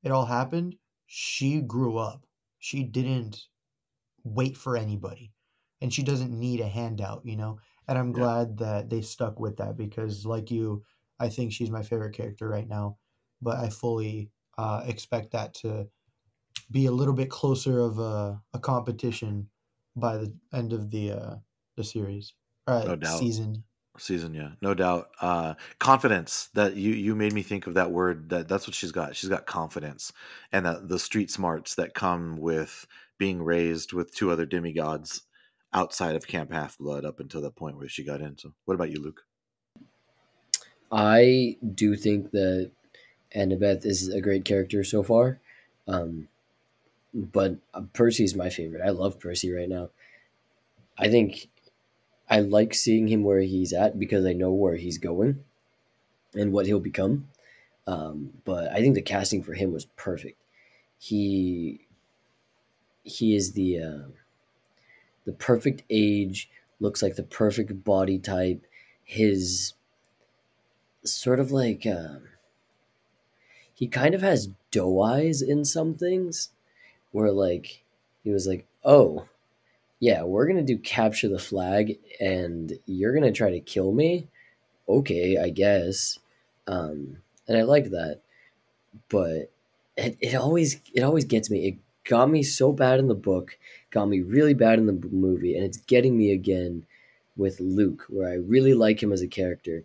it all happened she grew up she didn't wait for anybody and she doesn't need a handout you know and i'm yeah. glad that they stuck with that because like you i think she's my favorite character right now but i fully uh, expect that to be a little bit closer of a, a competition by the end of the uh, the series uh, no doubt. season. Season, yeah, no doubt. Uh, confidence that you you made me think of that word. That that's what she's got. She's got confidence, and that the street smarts that come with being raised with two other demigods outside of Camp Half Blood up until that point where she got in. So, what about you, Luke? I do think that Annabeth is a great character so far, um, but Percy's my favorite. I love Percy right now. I think I like seeing him where he's at because I know where he's going and what he'll become. Um, but I think the casting for him was perfect. He he is the uh, the perfect age, looks like the perfect body type. His sort of like uh, he kind of has doe eyes in some things, where like he was like, oh, yeah, we're gonna do capture the flag, and you're gonna try to kill me. Okay, I guess. Um, and I like that, but it, it always it always gets me. It got me so bad in the book, got me really bad in the movie, and it's getting me again with Luke, where I really like him as a character,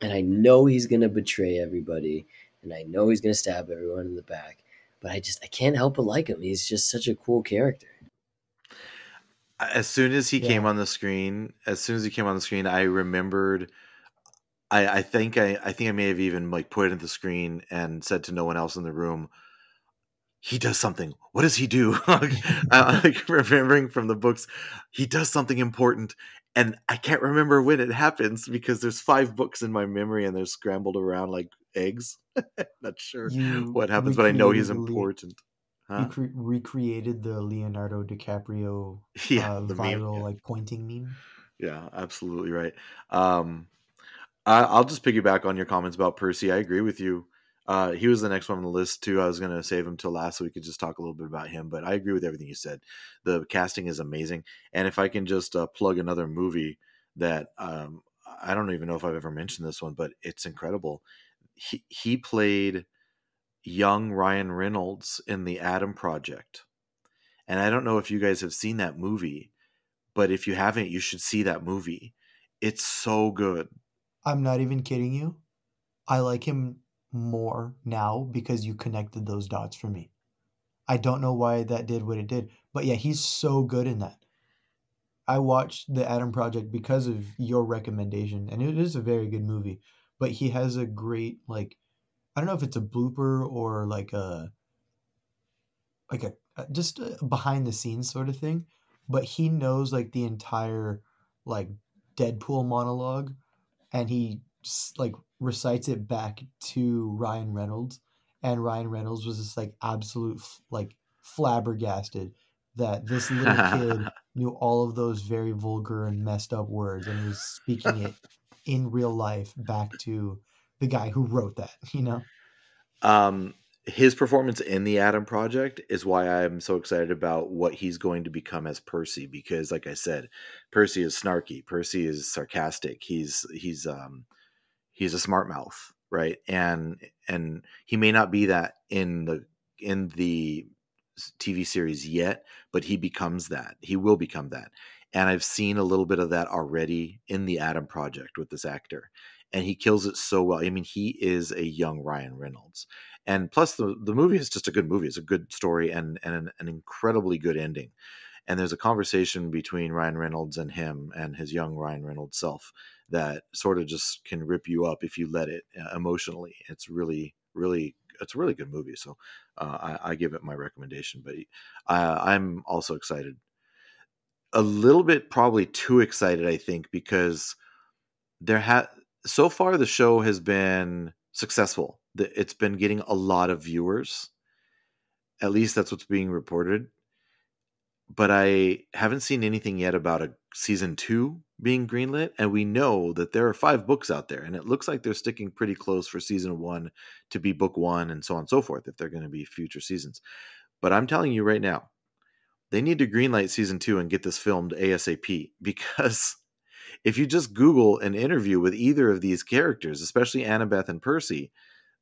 and I know he's gonna betray everybody, and I know he's gonna stab everyone in the back, but I just I can't help but like him. He's just such a cool character as soon as he yeah. came on the screen, as soon as he came on the screen, I remembered. I, I think I, I think I may have even like put it in the screen and said to no one else in the room, he does something. What does he do? I, like remembering from the books, he does something important, and I can't remember when it happens because there's five books in my memory and they're scrambled around like eggs. Not sure you, what happens, but I know he's important. You cre- recreated the Leonardo DiCaprio Yeah, uh, the meme. viral Yeah. like pointing meme. Yeah, absolutely right. Um, I, I'll just piggyback on your comments about Percy. I agree with you. Uh, he was the next one on the list too. I was going to save him till last so we could just talk a little bit about him, but I agree with everything you said. The casting is amazing, and if I can just uh, plug another movie that um, I don't even know if I've ever mentioned this one, but it's incredible. He he played young Ryan Reynolds in the Adam Project, and I don't know if you guys have seen that movie, but if you haven't, you should see that movie. It's so good. I'm not even kidding you. I like him more now because you connected those dots for me. I don't know why that did what it did, but yeah, he's so good in that. I watched the Adam Project because of your recommendation, and it is a very good movie. But he has a great like, I don't know if it's a blooper or like a like a just a behind the scenes sort of thing, but he knows like the entire like Deadpool monologue, and he like recites it back to Ryan Reynolds, and Ryan Reynolds was just like absolute f- like flabbergasted that this little kid knew all of those very vulgar and messed up words and he was speaking it in real life back to the guy who wrote that, you know? um, his performance in the Adam Project is why I'm so excited about what he's going to become as Percy. Because, like I said, Percy is snarky. Percy is sarcastic. He's he's um, he's a smart mouth, right? And and he may not be that in the in the TV series yet, but he becomes that. He will become that. And I've seen a little bit of that already in the Adam Project with this actor. And he kills it so well. I mean, he is a young Ryan Reynolds. And plus the, the movie is just a good movie. It's a good story and, and an, an incredibly good ending. And there's a conversation between Ryan Reynolds and him and his young Ryan Reynolds self that sort of just can rip you up if you let it uh, emotionally. It's really, really, it's a really good movie. So uh, I, I give it my recommendation. But uh, I'm also excited. A little bit, probably too excited, I think, because there ha so far the show has been successful. It's been getting a lot of viewers. At least that's what's being reported. But I haven't seen anything yet about a season two being greenlit, and we know that there are five books out there, and it looks like they're sticking pretty close for season one to be book one, and so on and so forth. If they're going to be future seasons, but I'm telling you right now, they need to greenlight season two and get this filmed ASAP because if you just Google an interview with either of these characters, especially Annabeth and Percy,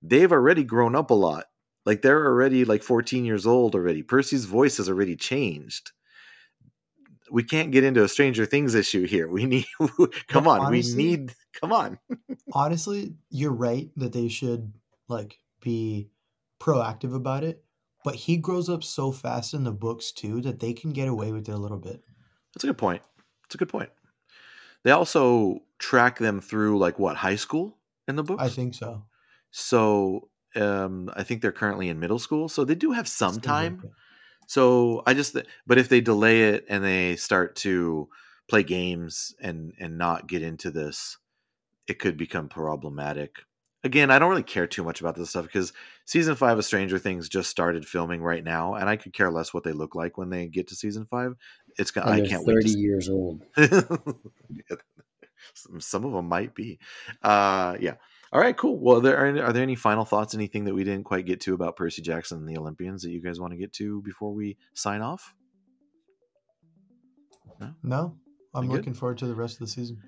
they've already grown up a lot. Like they're already like 14 years old already. Percy's voice has already changed. We can't get into a Stranger Things issue here. We need come on, honestly- we need come on. Honestly, you're right that they should like be proactive about it, but he grows up so fast in the books too that they can get away with it a little bit. That's a good point. That's a good point. They also track them through like what, high school in the books? I think so. So um, I think they're currently in middle school, so they do have some time. So I just, but if they delay it and they start to play games and and not get into this, it could become problematic. Again, I don't really care too much about this stuff because season five of Stranger Things just started filming right now, and I could care less what they look like when they get to season five. It's gonna. I can't wait. 30 To see years old. some, some of them might be. Uh, yeah. All right, cool. Well, there are, are there any final thoughts? Anything that we didn't quite get to about Percy Jackson and the Olympians that you guys want to get to before we sign off? No, I'm You good? looking forward to the rest of the season.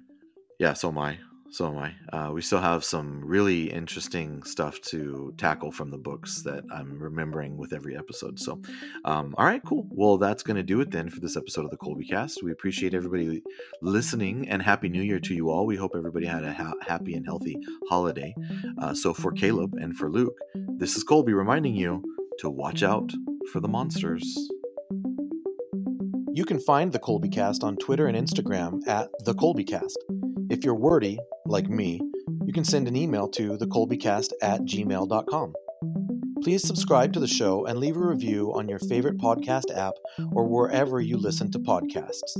Yeah, so am I. So am I. Uh, we still have some really interesting stuff to tackle from the books that I'm remembering with every episode. So, um, all right, cool. Well, that's going to do it then for this episode of the Colby Cast. We appreciate everybody listening and Happy New Year to you all. We hope everybody had a ha- happy and healthy holiday. Uh, so, for Caleb and for Luke, this is Colby reminding you to watch out for the monsters. You can find the Colby Cast on Twitter and Instagram at the Colby Cast. If you're wordy, like me, you can send an email to thecolbycast at gmail.com. Please subscribe to the show and leave a review on your favorite podcast app or wherever you listen to podcasts.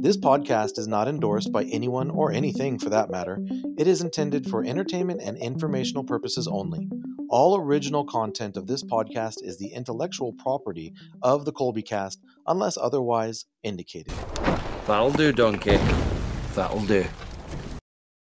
This podcast is not endorsed by anyone or anything for that matter. It is intended for entertainment and informational purposes only. All original content of this podcast is the intellectual property of the Colby Cast, unless otherwise indicated. That'll do, Donkey. That'll do.